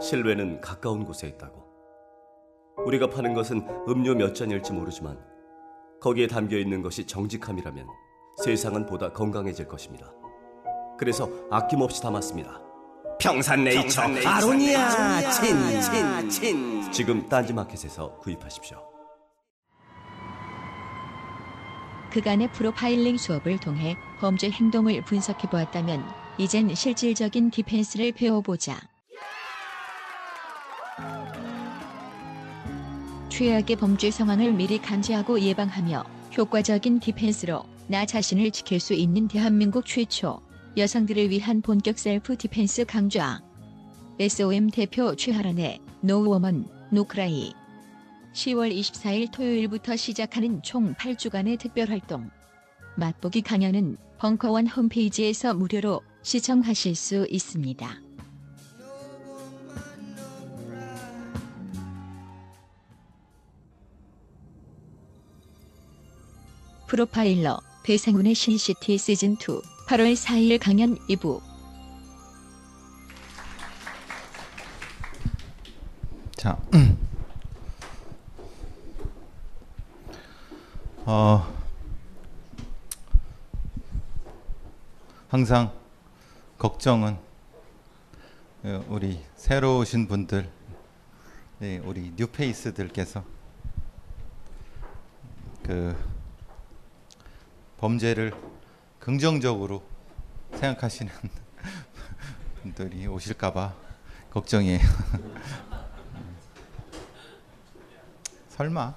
실외는 가까운 곳에 있다고. 우리가 파는 것은 음료 몇 잔일지 모르지만 거기에 담겨 있는 것이 정직함이라면 세상은 보다 건강해질 것입니다. 그래서 아낌없이 담았습니다. 평산네이처 아로니아 친친친 지금 딴지마켓에서 구입하십시오. 그간의 프로파일링 수업을 통해 범죄 행동을 분석해 보았다면 이젠 실질적인 defense를 배워보자. 최악의 범죄 상황을 미리 감지하고 예방하며 효과적인 defense로 나 자신을 지킬 수 있는 대한민국 최초 여성들을 위한 본격 self defense 강좌. SOM 대표 최하란의 No Woman No Cry 10월 24일 토요일부터 시작하는 총 8주간의 특별활동. 맛보기 강연은 벙커원 홈페이지에서 무료로 시청하실 수 있습니다. 프로파일러 배상훈의 신시티 시즌2 8월 4일 강연 2부. 자, 어, 항상 걱정은 어, 우리 새로 오신 분들, 네, 우리 뉴페이스들께서 그 범죄를 긍정적으로 생각하시는 분들이 오실까봐 걱정이에요. 설마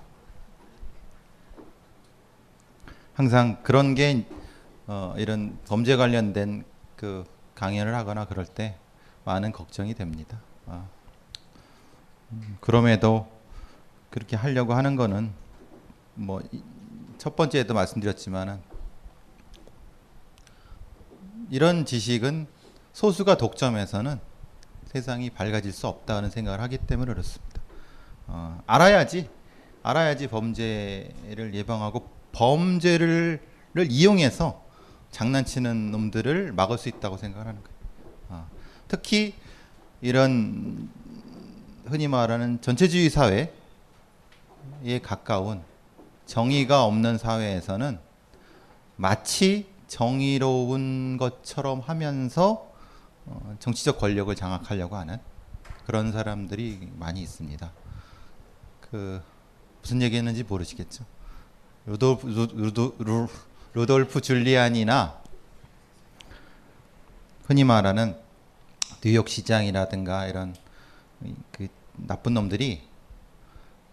항상 그런 게 어, 이런 범죄 관련된 그 강연을 하거나 그럴 때 많은 걱정이 됩니다. 어. 음, 그럼에도 그렇게 하려고 하는 거는 뭐 첫 번째에도 말씀드렸지만은 이런 지식은 소수가 독점해서는 세상이 밝아질 수 없다는 생각을 하기 때문에 그렇습니다. 어, 알아야지 알아야지 범죄를 예방하고 범죄를 이용해서 장난치는 놈들을 막을 수 있다고 생각하는 거예요. 어, 특히 이런 흔히 말하는 전체주의 사회에 가까운 정의가 없는 사회에서는 마치 정의로운 것처럼 하면서 어, 정치적 권력을 장악하려고 하는 그런 사람들이 많이 있습니다. 그 무슨 얘기했는지 모르시겠죠? 루돌프, 루돌프 줄리안이나 흔히 말하는 뉴욕 시장이라든가 이런 그 나쁜 놈들이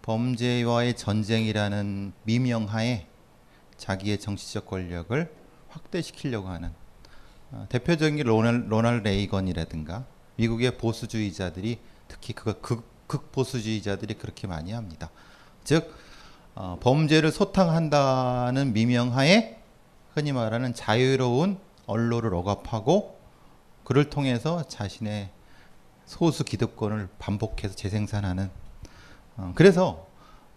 범죄와의 전쟁이라는 미명하에 자기의 정치적 권력을 확대시키려고 하는 어, 대표적인 로널, 로널 레이건이라든가 미국의 보수주의자들이 특히 그 극, 극보수주의자들이 그렇게 많이 합니다. 즉 어, 범죄를 소탕한다는 미명하에 흔히 말하는 자유로운 언론을 억압하고 그를 통해서 자신의 소수 기득권을 반복해서 재생산하는 어, 그래서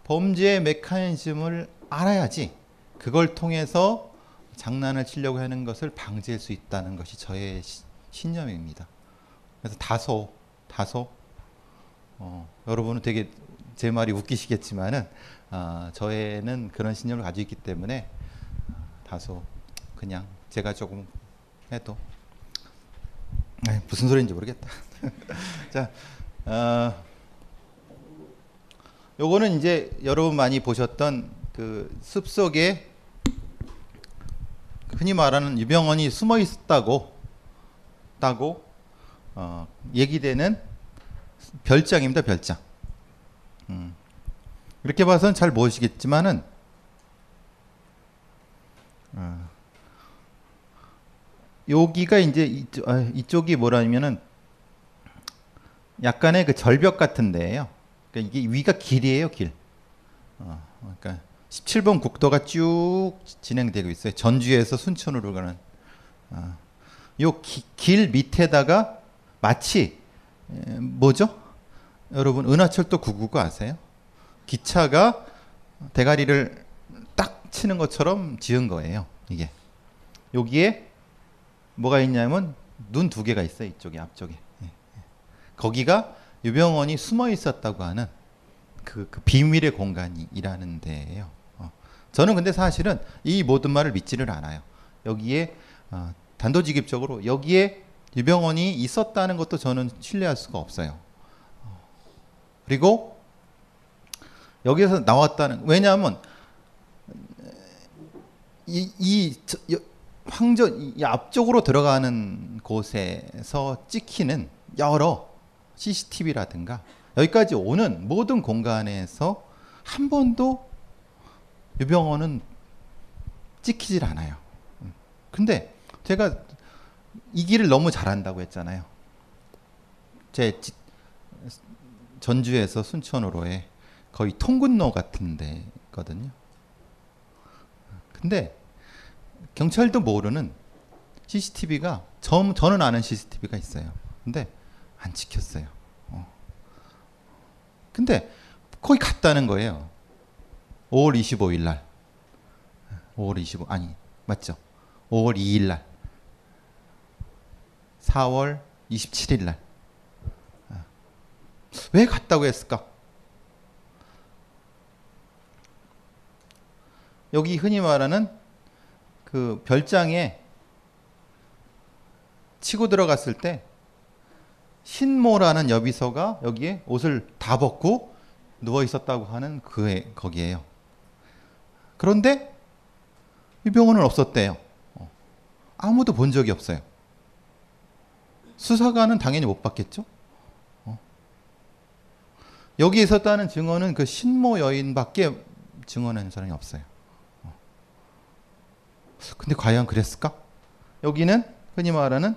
범죄의 메커니즘을 알아야지 그걸 통해서 장난을 치려고 하는 것을 방지할 수 있다는 것이 저의 시, 신념입니다. 그래서 다소 다소 어, 여러분은 되게 제 말이 웃기시겠지만은 어, 저에는 그런 신념을 가지고 있기 때문에 다소 그냥 제가 조금 해도 에이, 무슨 소리인지 모르겠다. 자, 어, 요거는 이제 여러분 많이 보셨던 그 숲속에 흔히 말하는 유병원이 숨어 있었다고 다고 어, 얘기되는 별장입니다. 별장. 음. 이렇게 봐서는 잘 모르시겠지만은 어, 여기가 이제 이쪽, 아, 이쪽이 뭐라면은 약간의 그 절벽 같은데요. 그러니까 이게 위가 길이에요, 길. 어, 그러니까 17번 국도가 쭉 진행되고 있어요. 전주에서 순천으로 가는. 어, 요길 밑에다가 마치 에, 뭐죠? 여러분 은하철도 999 아세요? 기차가 대가리를 딱 치는 것처럼 지은 거예요. 이게 여기에 뭐가 있냐면 눈 두 개가 있어요. 이쪽에 앞쪽에. 예, 예. 거기가 유병원이 숨어 있었다고 하는 그, 그 비밀의 공간이라는 데예요. 어. 저는 근데 사실은 이 모든 말을 믿지를 않아요. 여기에 어, 단도직입적으로 여기에 유병원이 있었다는 것도 저는 신뢰할 수가 없어요. 어. 그리고 여기서 나왔다는 왜냐하면 이, 이 저, 여, 황전 이 앞쪽으로 들어가는 곳에서 찍히는 여러 CCTV라든가 여기까지 오는 모든 공간에서 한 번도 유병원은 찍히질 않아요. 음. 근데 제가 이 길을 너무 잘한다고 했잖아요. 제 지, 전주에서 순천으로의 거의 통근로 같은 데거든요. 근데 경찰도 모르는 CCTV가 저, 저는 아는 CCTV가 있어요. 근데 안 찍혔어요. 어. 근데 거기 갔다는 거예요. 5월 25일 날. 5월 25 아니 맞죠? 5월 2일 날. 4월 27일 날. 아. 왜 갔다고 했을까? 여기 흔히 말하는 그 별장에 치고 들어갔을 때 신모라는 여비서가 여기에 옷을 다 벗고 누워 있었다고 하는 그 거기에요. 그런데 유병원은 없었대요. 어. 아무도 본 적이 없어요. 수사관은 당연히 못 봤겠죠. 어. 여기 있었다는 증언은 그 신모 여인밖에 증언하는 사람이 없어요. 어. 근데 과연 그랬을까? 여기는 흔히 말하는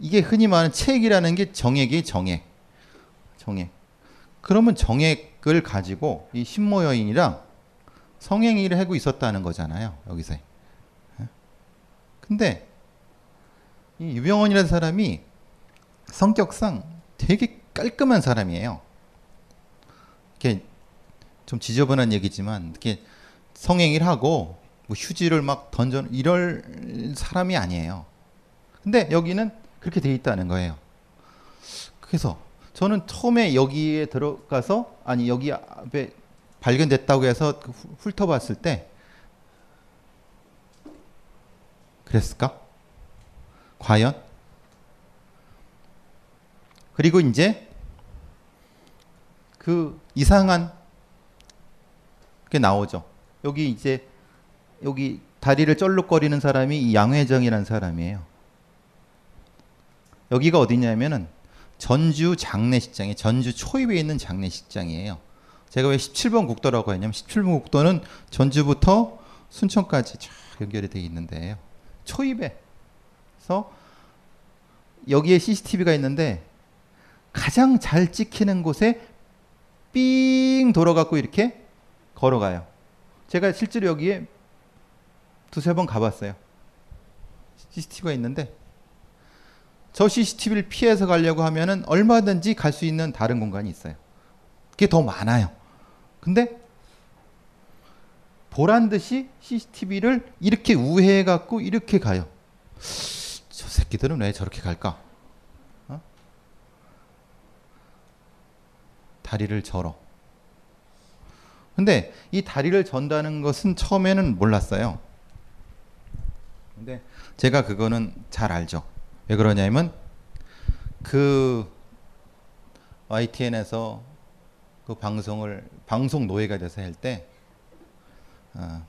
이게 흔히 말하는 책이라는 게 정액이 정액. 정액. 그러면 정액 을 가지고 이 신모 여인이랑 성행위를 하고 있었다는 거잖아요. 여기서. 예? 근데 이 유병원이라는 사람이 성격상 되게 깔끔한 사람이에요. 이렇게 좀 지저분한 얘기지만 이렇게 성행위를 하고 뭐 휴지를 막 던져 이럴 사람이 아니에요. 근데 여기는 그렇게 돼 있다는 거예요. 그래서 저는 처음에 여기에 들어가서 아니 여기 앞에 발견됐다고 해서 그 훑어봤을 때 그랬을까? 과연? 그리고 이제 그 이상한 게 나오죠. 여기 이제 여기 다리를 쩔룩거리는 사람이 이 양회정이라는 사람이에요. 여기가 어디냐면은 전주 장례식장에 전주 초입에 있는 장례식장이에요. 제가 왜 17번 국도라고 했냐면 17번 국도는 전주부터 순천까지 쫙 연결이 되어 있는데요. 초입에서 여기에 CCTV가 있는데 가장 잘 찍히는 곳에 삥 돌아갖고 이렇게 걸어가요. 제가 실제로 여기에 두세 번 가봤어요. CCTV가 있는데 저 CCTV를 피해서 가려고 하면은 얼마든지 갈 수 있는 다른 공간이 있어요. 그게 더 많아요. 근데 보란 듯이 CCTV를 이렇게 우회해 갖고 이렇게 가요. 저 새끼들은 왜 저렇게 갈까? 어? 다리를 절어. 근데 이 다리를 전다는 것은 처음에는 몰랐어요. 근데 제가 그거는 잘 알죠. 왜 그러냐면 그 YTN에서 그 방송을 방송 노예가 돼서 할 때 어,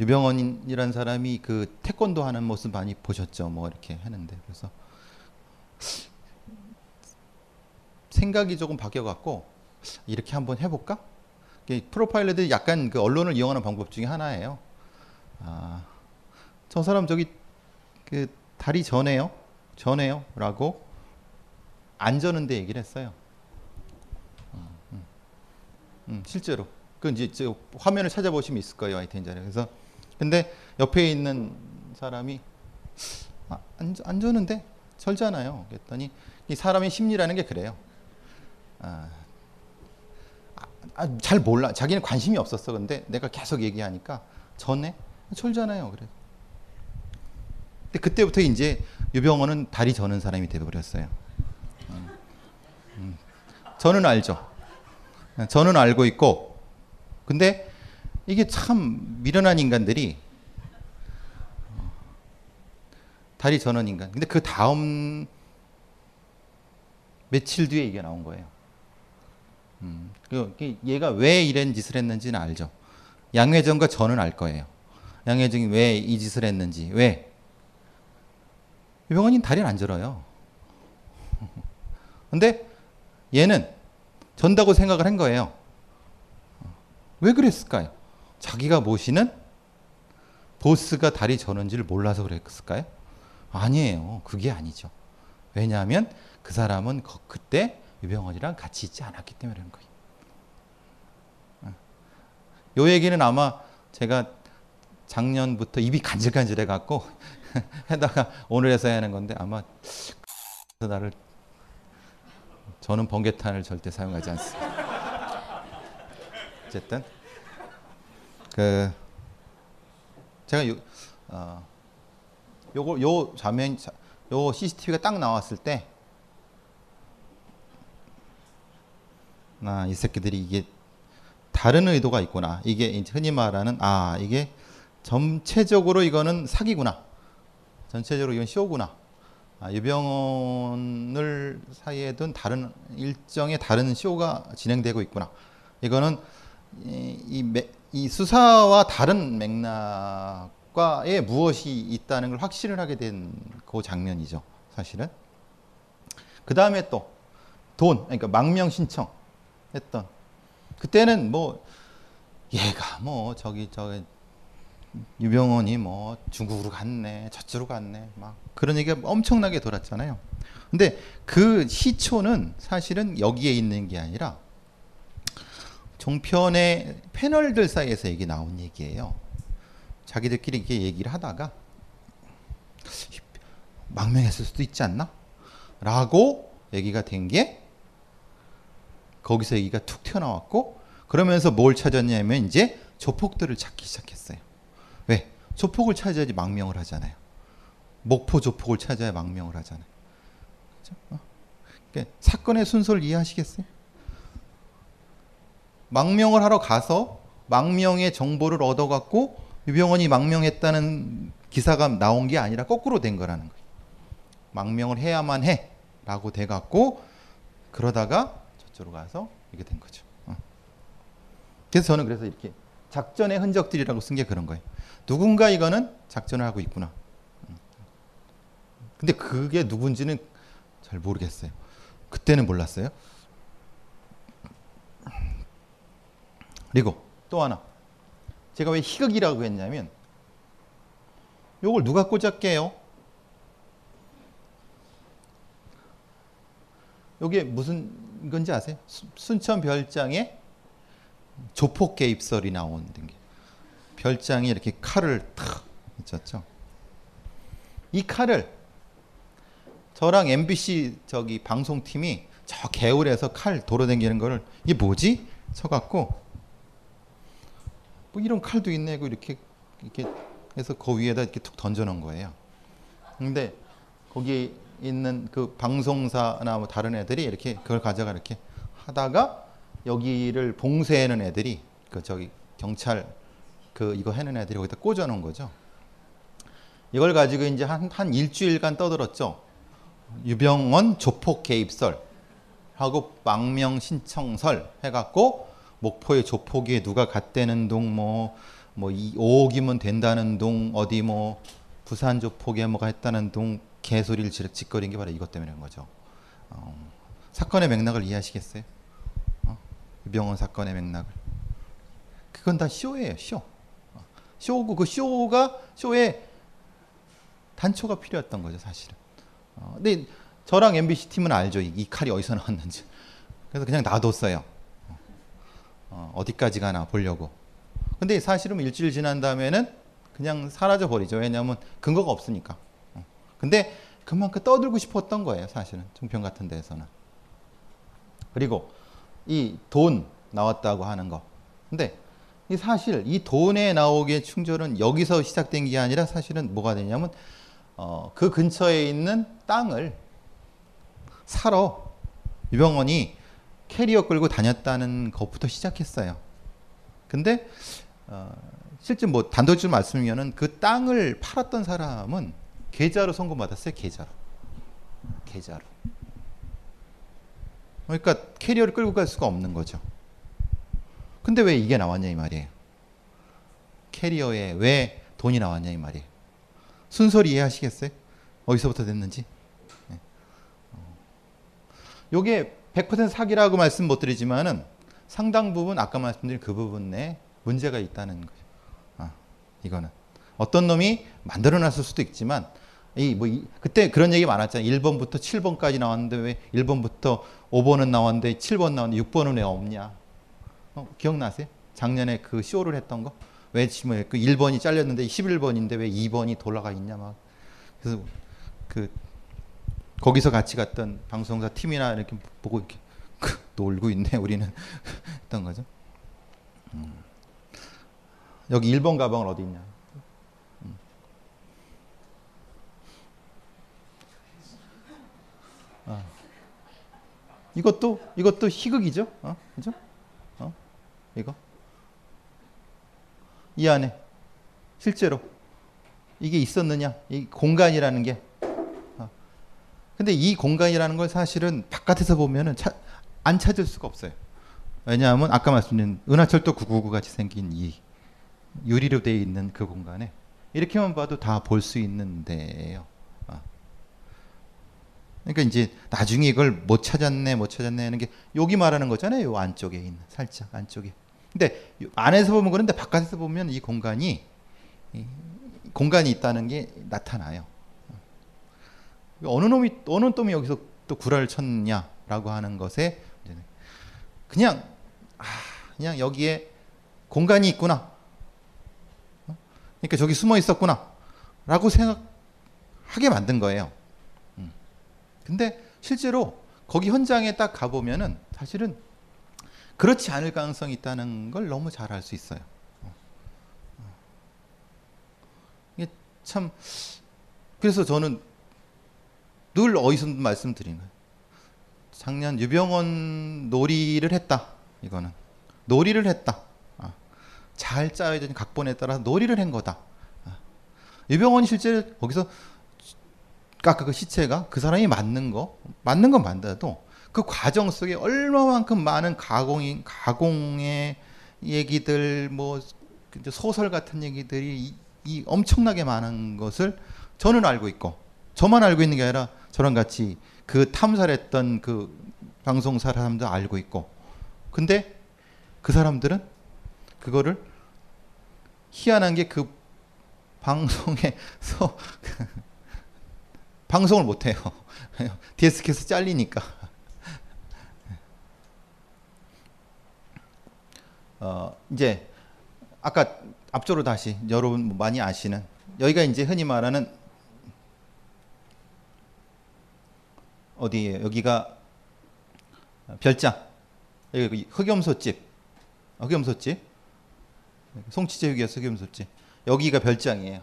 유병원이란 사람이 그 태권도 하는 모습 많이 보셨죠. 뭐 이렇게 하는데 그래서 생각이 조금 바뀌어갖고 이렇게 한번 해볼까? 프로파일러들이 약간 그 언론을 이용하는 방법 중에 하나예요. 아, 저 사람 저기 그 다리 전에요. 전해요라고 안 저는데 얘기를 했어요. 음, 음. 음, 실제로 그 이제 저 화면을 찾아보시면 있을 거예요 아이템 자료. 그래서 근데 옆에 있는 사람이 아, 안, 안 저는데 절잖아요. 그랬더니 이 사람의 심리라는 게 그래요. 아, 아, 잘 몰라. 자기는 관심이 없었어. 근데 내가 계속 얘기하니까 전에 절잖아요. 그래. 근데 그때부터 이제 유병원은 다리 저는 사람이 되어버렸어요. 음, 음. 저는 알죠. 저는 알고 있고, 근데 이게 참 미련한 인간들이 다리 전원 인간. 근데 그 다음 며칠 뒤에 이게 나온 거예요. 음, 그 얘가 왜 이런 짓을 했는지는 알죠. 양회전과 저는 알 거예요. 양회전이 왜 이 짓을 했는지 왜? 유병원이 다리를 안 절어요. 근데 얘는 전다고 생각을 한 거예요. 왜 그랬을까요? 자기가 모시는 보스가 다리 저는지를 몰라서 그랬을까요? 아니에요. 그게 아니죠. 왜냐하면 그 사람은 그때 유병원이랑 같이 있지 않았기 때문에 그런 거예요. 어. 요 얘기는 아마 제가 작년부터 입이 간질간질해 갖고 해다가 오늘 해서 하는 건데 아마 나를 저는 번개탄을 절대 사용하지 않습니다. 어쨌든 그 제가 요 어, 요거 요 자면 요 CCTV가 딱 나왔을 때 아, 이 새끼들이 이게 다른 의도가 있구나. 이게 흔히 말하는 아, 이게 전체적으로 이거는 사기구나. 전체적으로 이건 쇼구나. 아, 유병원을 사이에 둔 다른 일정의 다른 쇼가 진행되고 있구나. 이거는 이, 이, 이 수사와 다른 맥락과에 무엇이 있다는 걸 확신을 하게 된 그 장면이죠. 사실은. 그 다음에 또 돈, 그러니까 망명 신청. 했던 그때는 뭐 얘가 뭐 저기 저 유병원이 뭐 중국으로 갔네 저쪽으로 갔네 막 그런 얘기가 엄청나게 돌았잖아요. 근데 그 시초는 사실은 여기에 있는 게 아니라 종편의 패널들 사이에서 얘기 나온 얘기예요. 자기들끼리 이렇게 얘기를 하다가 망명했을 수도 있지 않나? 라고 얘기가 된 게 거기서 얘기가 툭 튀어나왔고 그러면서 뭘 찾았냐면 이제 조폭들을 찾기 시작했어요. 왜? 조폭을 찾아야지 망명을 하잖아요. 목포 조폭을 찾아야 망명을 하잖아요. 그렇죠? 어? 그러니까 사건의 순서를 이해하시겠어요? 망명을 하러 가서 망명의 정보를 얻어갖고 유병원이 망명했다는 기사가 나온 게 아니라 거꾸로 된 거라는 거예요. 망명을 해야만 해라고 돼갖고 그러다가 저쪽으로 가서 이게 된 거죠. 어. 그래서 저는 그래서 이렇게 작전의 흔적들이라고 쓴 게 그런 거예요. 누군가 이거는 작전을 하고 있구나. 음. 근데 그게 누군지는 잘 모르겠어요. 그때는 몰랐어요. 그리고 또 하나. 제가 왜 희극이라고 했냐면 요걸 누가 꽂았게요? 요게 무슨 건지 아세요? 순천 별장에 조폭 개입설이 나온 게 별장에 이렇게 칼을 탁 있었죠. 이 칼을 저랑 MBC 저기 방송팀이 저 개울에서 칼 돌아다니는 거를 이게 뭐지? 쳐갖고 뭐 이런 칼도 있네 고 이렇게 이렇게 해서 그 위에다 이렇게 툭 던져놓은 거예요. 근데 거기 있는 그 방송사나 뭐 다른 애들이 이렇게 그걸 가져가 이렇게 하다가 여기를 봉쇄하는 애들이 그 저기 경찰 그 이거 해는 애들이 거기다 꽂아 놓은 거죠. 이걸 가지고 이제 한, 한 일주일간 떠들었죠. 유병원 조폭 개입설 하고 망명 신청설 해갖고 목포의 조폭이 누가 갔다는 동뭐뭐 5억이면 된다는 동 어디 뭐 부산 조폭에 뭐가 했다는 동 개소리를 짓거린 게 바로 이것 때문인 거죠. 어, 사건의 맥락을 이해하시겠어요? 어? 유병원 사건의 맥락을. 그건 다 쇼예요, 쇼. 어, 쇼고 그 쇼가 쇼에 단초가 필요했던 거죠, 사실은. 어, 근데 저랑 MBC 팀은 알죠. 이, 이 칼이 어디서 나왔는지. 그래서 그냥 놔뒀어요. 어, 어디까지 가나 보려고. 근데 사실은 일주일 지난 다음에는 그냥 사라져 버리죠. 왜냐하면 근거가 없으니까. 어. 근데 그만큼 떠들고 싶었던 거예요. 사실은 종편 같은 데에서는. 그리고 이 돈 나왔다고 하는 거. 근데 이 사실 이 돈에 나오기에 충돌은 여기서 시작된 게 아니라 사실은 뭐가 되냐면 어, 그 근처에 있는 땅을 사러 유병원이 캐리어 끌고 다녔다는 것부터 시작했어요. 근데 어, 실제 뭐 단도직으로 말씀이면은 그 땅을 팔았던 사람은 계좌로 송금받았어요. 계좌로. 계좌로. 그러니까 캐리어를 끌고 갈 수가 없는 거죠. 근데 왜 이게 나왔냐 이 말이에요. 캐리어에 왜 돈이 나왔냐 이 말이에요. 순서를 이해하시겠어요? 어디서부터 됐는지? 네. 어. 요게 100% 사기라고 말씀 못 드리지만은 상당 부분 아까 말씀드린 그 부분에 문제가 있다는 거죠. 아, 이거는 어떤 놈이 만들어 놨을 수도 있지만 이 뭐 그때 그런 얘기 많았잖아요. 1번부터 7번까지 나왔는데 왜 1번부터 5번은 나왔는데 7번 나왔는데 6번은 왜 없냐? 어, 기억나세요? 작년에 그 쇼를 했던 거? 왜 지금 그 1번이 잘렸는데 11번인데 왜 2번이 돌아가 있냐 막. 그래서 그 거기서 같이 갔던 방송사 팀이나 이렇게 보고 이렇게 놀고 있네 우리는 했던 거죠. 음. 여기 1번 가방은 어디 있냐? 음. 아. 이것도 이것도 희극이죠, 어? 그죠? 어? 이거 이 안에 실제로 이게 있었느냐? 이 공간이라는 게. 어. 근데 이 공간이라는 걸 사실은 바깥에서 보면은 차, 안 찾을 수가 없어요. 왜냐하면 아까 말씀드린 은하철도 999 같이 생긴 이 유리로 되어 있는 그 공간에 이렇게만 봐도 다 볼 수 있는 데예요. 어. 그러니까 이제 나중에 이걸 못 찾았네, 못 찾았네 하는 게 여기 말하는 거잖아요. 요 안쪽에 있는 살짝 안쪽에. 근데 안에서 보면 그런데 바깥에서 보면 이 공간이 이 공간이 있다는 게 나타나요. 어느 놈이 어느 놈이 여기서 또 구라를 쳤냐라고 하는 것에 그냥 아, 그냥 여기에 공간이 있구나. 그러니까 저기 숨어 있었구나라고 생각하게 만든 거예요. 음. 근데 실제로 거기 현장에 딱 가보면은 사실은 그렇지 않을 가능성이 있다는 걸 너무 잘 알 수 있어요. 어. 어. 이게 참 그래서 저는 늘 어디서 말씀드리는 거예요. 작년 유병원 놀이를 했다. 이거는 놀이를 했다. 아. 잘 짜여진 각본에 따라 놀이를 한 거다. 아. 유병원이 실제 거기서 아까 그 시체가 그 사람이 맞는 거 맞는 건 맞아도 그 과정 속에 얼마만큼 많은 가공인 가공의 얘기들 뭐 소설 같은 얘기들이 이, 이 엄청나게 많은 것을 저는 알고 있고 저만 알고 있는 게 아니라 저랑 같이 그 탐사를 했던 그 방송 사람도 알고 있고 근데 그 사람들은 그거를 희한한 게 그 방송에서 방송을 못 해요. 데스크에서 잘리니까. 어, 이제 아까 앞쪽으로 다시 여러분 뭐 많이 아시는 여기가 이제 흔히 말하는 어디에 여기가 별장 여기 그 흑염소집 흑염소집? 송치제 흑이어서 흑염소집. 여기가 별장이에요.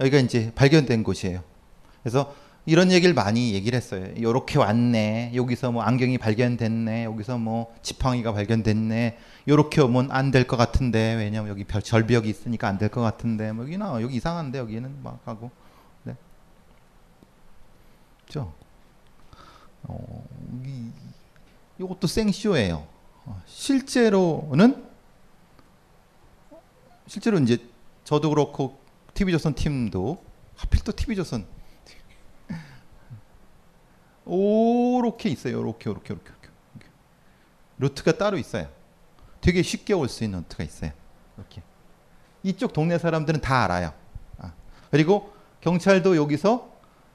여기가 이제 발견된 곳이에요. 그래서 이런 얘기를 많이 얘기를 했어요. 요렇게 왔네. 여기서 뭐 안경이 발견됐네. 여기서 뭐 지팡이가 발견됐네. 요렇게 오면 안 될 것 같은데. 왜냐면 여기 별, 절벽이 있으니까 안 될 것 같은데. 뭐 여기 나 여기 이상한데 여기는 막 하고. 네. 그죠? 어, 이, 이것도 생쇼예요. 어, 실제로는 실제로 이제 저도 그렇고 TV조선 팀도 하필 또 TV조선 오렇게 있어요. 요렇게 요렇게 요렇게 요렇게. 루트가 따로 있어요. 되게 쉽게 올 수 있는 루트가 있어요. 이렇게. 이쪽 동네 사람들은 다 알아요. 아. 그리고 경찰도 여기서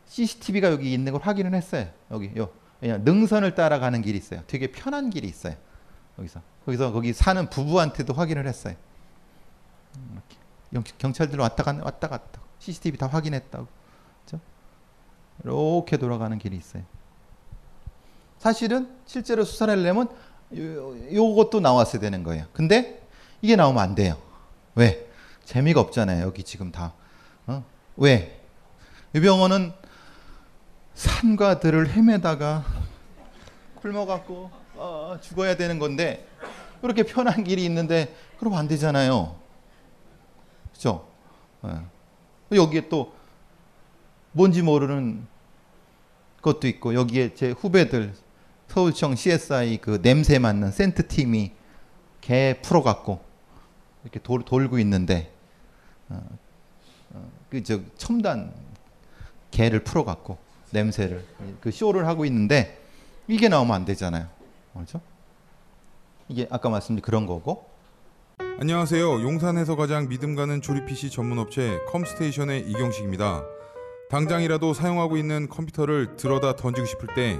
CCTV가 여기 있는 걸 확인을 했어요. 여기 요 그냥 능선을 따라가는 길이 있어요. 되게 편한 길이 있어요. 여기서 거기서 거기 사는 부부한테도 확인을 했어요. 음, 이렇게 경찰들 왔다 갔다 왔다 갔다 CCTV 다 확인했다고. 이렇게 돌아가는 길이 있어요. 사실은 실제로 수사를 하려면 요, 요것도 나왔어야 되는 거예요. 근데 이게 나오면 안 돼요. 왜? 재미가 없잖아요. 여기 지금 다. 어? 왜? 유병원은 산과 들을 헤매다가 굶어갖고 어, 죽어야 되는 건데 그렇게 편한 길이 있는데 그럼 안 되잖아요. 그렇죠? 예. 여기에 또 뭔지 모르는 것도 있고 여기에 제 후배들 서울청 CSI 그 냄새 맡는 센트 팀이 개 풀어갖고 이렇게 돌, 돌고 있는데 어, 어, 첨단 개를 풀어갖고 냄새를 그 쇼를 하고 있는데 이게 나오면 안 되잖아요. 그렇죠? 이게 아까 말씀드린 그런 거고 안녕하세요. 용산에서 가장 믿음 가는 조립 PC 전문 업체 컴스테이션의 이경식입니다. 당장이라도 사용하고 있는 컴퓨터를 들어다 던지고 싶을 때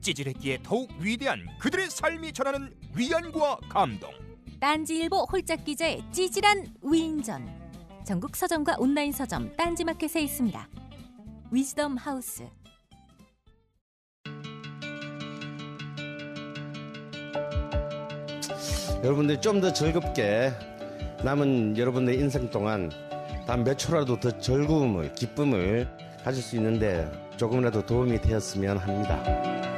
찌질했기에 더욱 위대한 그들의 삶이 전하는 위안과 감동. 딴지일보 홀짝 기자의 찌질한 위인전. 전국 서점과 온라인 서점 딴지마켓에 있습니다. 위즈덤 하우스. 여러분들이 좀더 즐겁게 남은 여러분의 인생 동안 단 몇 초라도 더 즐거움을 기쁨을 가질 수 있는데 조금이라도 도움이 되었으면 합니다.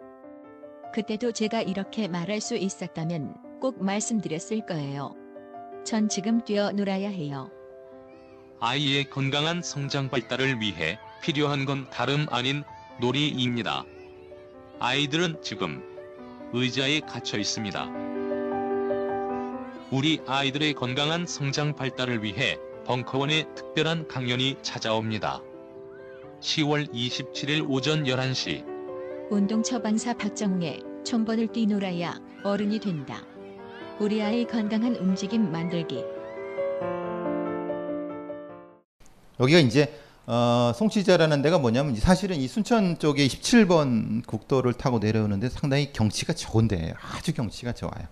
그때도 제가 이렇게 말할 수 있었다면 꼭 말씀드렸을 거예요. 전 지금 뛰어 놀아야 해요. 아이의 건강한 성장 발달을 위해 필요한 건 다름 아닌 놀이입니다. 아이들은 지금 의자에 갇혀 있습니다. 우리 아이들의 건강한 성장 발달을 위해 벙커원의 특별한 강연이 찾아옵니다. 10월 27일 오전 11시 운동 처방사 박정웅의 총번을 뛰놀아야 어른이 된다. 우리 아이 건강한 움직임 만들기. 여기가 이제 어, 송치자라는 데가 뭐냐면 사실은 이 순천 쪽에 17번 국도를 타고 내려오는데 상당히 경치가 좋은데 아주 경치가 좋아요.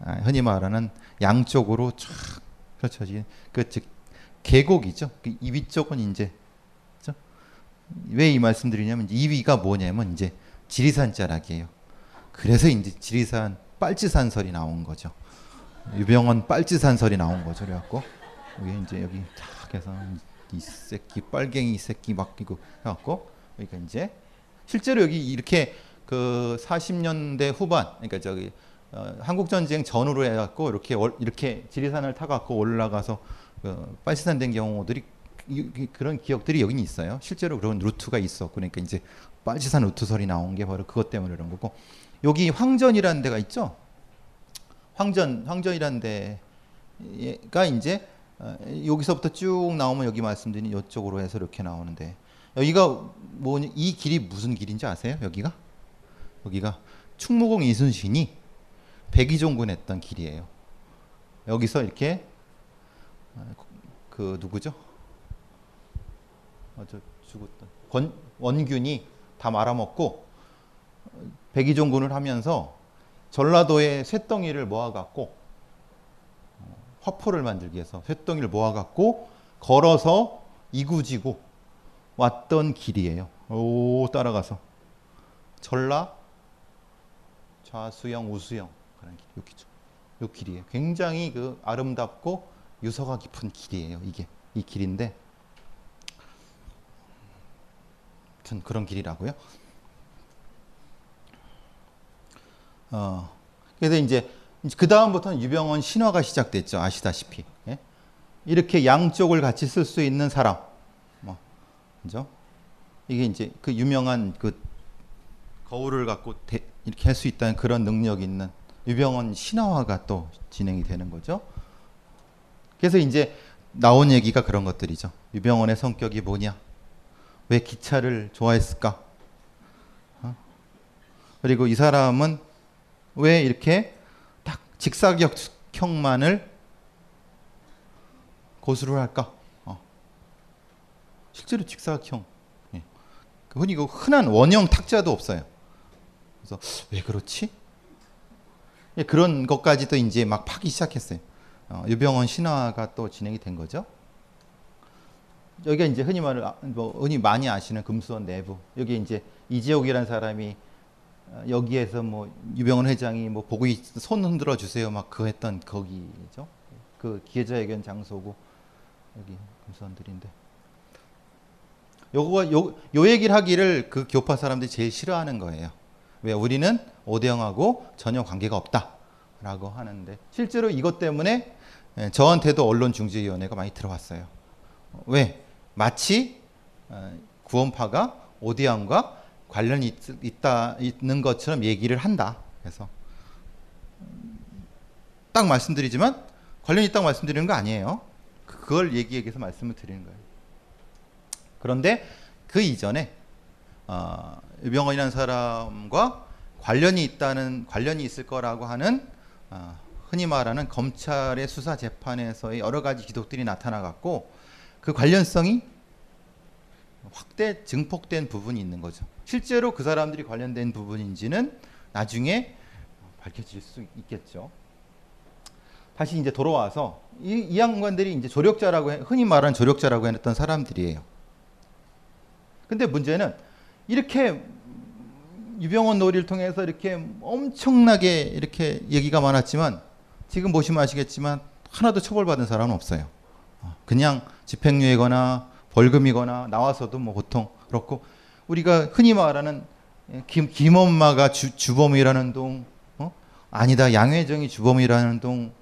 아, 흔히 말하는 양쪽으로 쫙 펼쳐진 그즉 계곡이죠. 그이 위쪽은 이제 왜이 말씀드리냐면 이 위가 뭐냐면 이제 지리산 자락이에요. 그래서 이제 지리산 빨치산설이 나온 거죠. 유병원 빨치산설이 나온 거죠. 그래갖고 여기 이제 여기 탁 해서 이 새끼 빨갱이 새끼 맡기고 해갖고 그러니까 이제 실제로 여기 이렇게 그 40년대 후반 그러니까 저기 어, 한국 전쟁 전후로 해갖고 이렇게 월, 이렇게 지리산을 타갖고 올라가서 그 빨치산 된 경우들이 그런 기억들이 여기 있어요. 실제로 그런 루트가 있었고 그러니까 이제 빨치산 루트설이 나온 게 바로 그것 때문에 그런 거고 여기 황전이라는 데가 있죠. 황전 황전이라는 데가 이제 어, 여기서부터 쭉 나오면 여기 말씀드린 이쪽으로 해서 이렇게 나오는데 여기가 뭐 이 길이 무슨 길인지 아세요? 여기가 여기가 충무공 이순신이 백의종군했던 길이에요. 여기서 이렇게 어, 그 누구죠? 어, 저 죽었던 권, 원균이 다 말아먹고 백의종군을 하면서 전라도의 쇳덩이를 모아갖고 어, 화포를 만들기 위해서 쇳덩이를 모아갖고 걸어서 이구지구 왔던 길이에요. 오 따라가서 전라 좌수영 우수영 그런 길 여기죠. 요 길이에요. 굉장히 그 아름답고 유서가 깊은 길이에요. 이게 이 길인데 아무튼 그런 길이라고요. 어, 그래서 이제 그 다음부터는 유병원 신화가 시작됐죠. 아시다시피 예? 이렇게 양쪽을 같이 쓸 수 있는 사람, 뭐, 그죠? 이게 이제 그 유명한 그 거울을 갖고 대, 이렇게 할 수 있다는 그런 능력 있는 유병원 신화화가 또 진행이 되는 거죠. 그래서 이제 나온 얘기가 그런 것들이죠. 유병원의 성격이 뭐냐? 왜 기차를 좋아했을까? 어? 그리고 이 사람은 왜 이렇게 딱 직사각형만을 고수를 할까? 어. 실제로 직사각형. 예. 흔히 그 흔한 원형 탁자도 없어요. 그래서 왜 그렇지? 예, 그런 것까지도 이제 막 파기 시작했어요. 어, 유병원 신화가 또 진행이 된 거죠. 여기가 이제 흔히 말을 아, 뭐 흔히 많이 아시는 금수원 내부. 여기 이제 이재옥이라는 사람이 어, 여기에서 뭐 유병원 회장이 뭐 보고 있, 손 흔들어 주세요 막 그 했던 거기죠. 그 기자회견 장소고 여기 금수원들인데. 요거 요, 요 얘기를 하기를 그 교파 사람들이 제일 싫어하는 거예요. 왜 우리는 오대영하고 전혀 관계가 없다라고 하는데 실제로 이것 때문에 예, 저한테도 언론중재위원회가 많이 들어왔어요. 왜? 마치 어, 구원파가 오대영과 관련이 있, 있다 있는 것처럼 얘기를 한다. 그래서 음, 딱 말씀드리지만 관련이 있다고 말씀드리는 거 아니에요. 그걸 얘기하기 위해서 말씀을 드리는 거예요. 그런데 그 이전에 어, 유병헌이라는 사람과 관련이 있다는 관련이 있을 거라고 하는 어, 흔히 말하는 검찰의 수사 재판에서의 여러 가지 기록들이 나타나갔고 그 관련성이 확대 증폭된 부분이 있는 거죠. 실제로 그 사람들이 관련된 부분인지는 나중에 밝혀질 수 있겠죠. 다시 이제 돌아와서 이, 이 양반들이 이제 조력자라고 해, 흔히 말하는 조력자라고 했던 사람들이에요. 근데 문제는 이렇게 유병원 놀이를 통해서 이렇게 엄청나게 이렇게 얘기가 많았지만 지금 보시면 아시겠지만 하나도 처벌받은 사람은 없어요. 어, 그냥 집행유예거나 벌금이거나 나와서도 뭐 보통 그렇고 우리가 흔히 말하는 김, 김엄마가 주, 주범이라는 동 어? 아니다 양회정이 주범이라는 동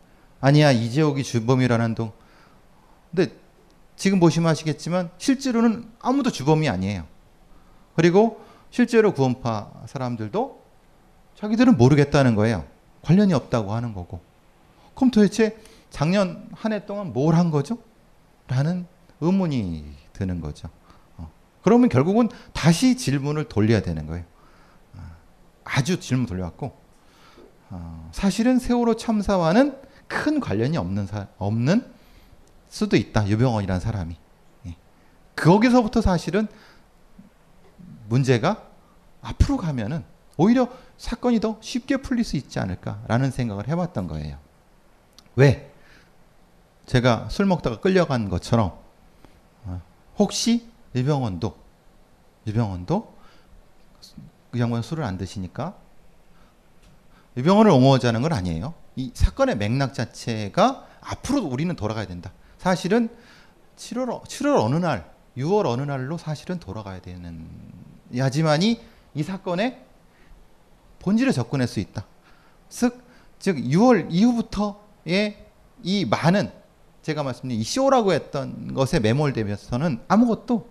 아니야 이재옥이 주범이라는 동 근데 지금 보시면 아시겠지만 실제로는 아무도 주범이 아니에요. 그리고 실제로 구원파 사람들도 자기들은 모르겠다는 거예요. 관련이 없다고 하는 거고. 그럼 도대체 작년 한 해 동안 뭘 한 거죠? 라는 의문이 드는 거죠. 어. 그러면 결국은 다시 질문을 돌려야 되는 거예요. 어. 아주 질문 돌려왔고 어, 사실은 세월호 참사와는 큰 관련이 없는 사, 없는 수도 있다. 유병원이라는 사람이. 예. 거기서부터 사실은 문제가 앞으로 가면은 오히려 사건이 더 쉽게 풀릴 수 있지 않을까라는 생각을 해봤던 거예요. 왜? 제가 술 먹다가 끌려간 것처럼 어, 혹시 유병원도 유병원도 그 양반 술을 안 드시니까 유병원을 옹호하자는 건 아니에요. 이 사건의 맥락 자체가 앞으로 우리는 돌아가야 된다. 사실은 7월 7월 어느 날, 6월 어느 날로 사실은 돌아가야 되는 하지만이 이 사건의 본질에 접근할 수 있다. 즉, 즉 6월 이후부터의 이 많은 제가 말씀드린 이시오라고 했던 것에 매몰되면서는 아무것도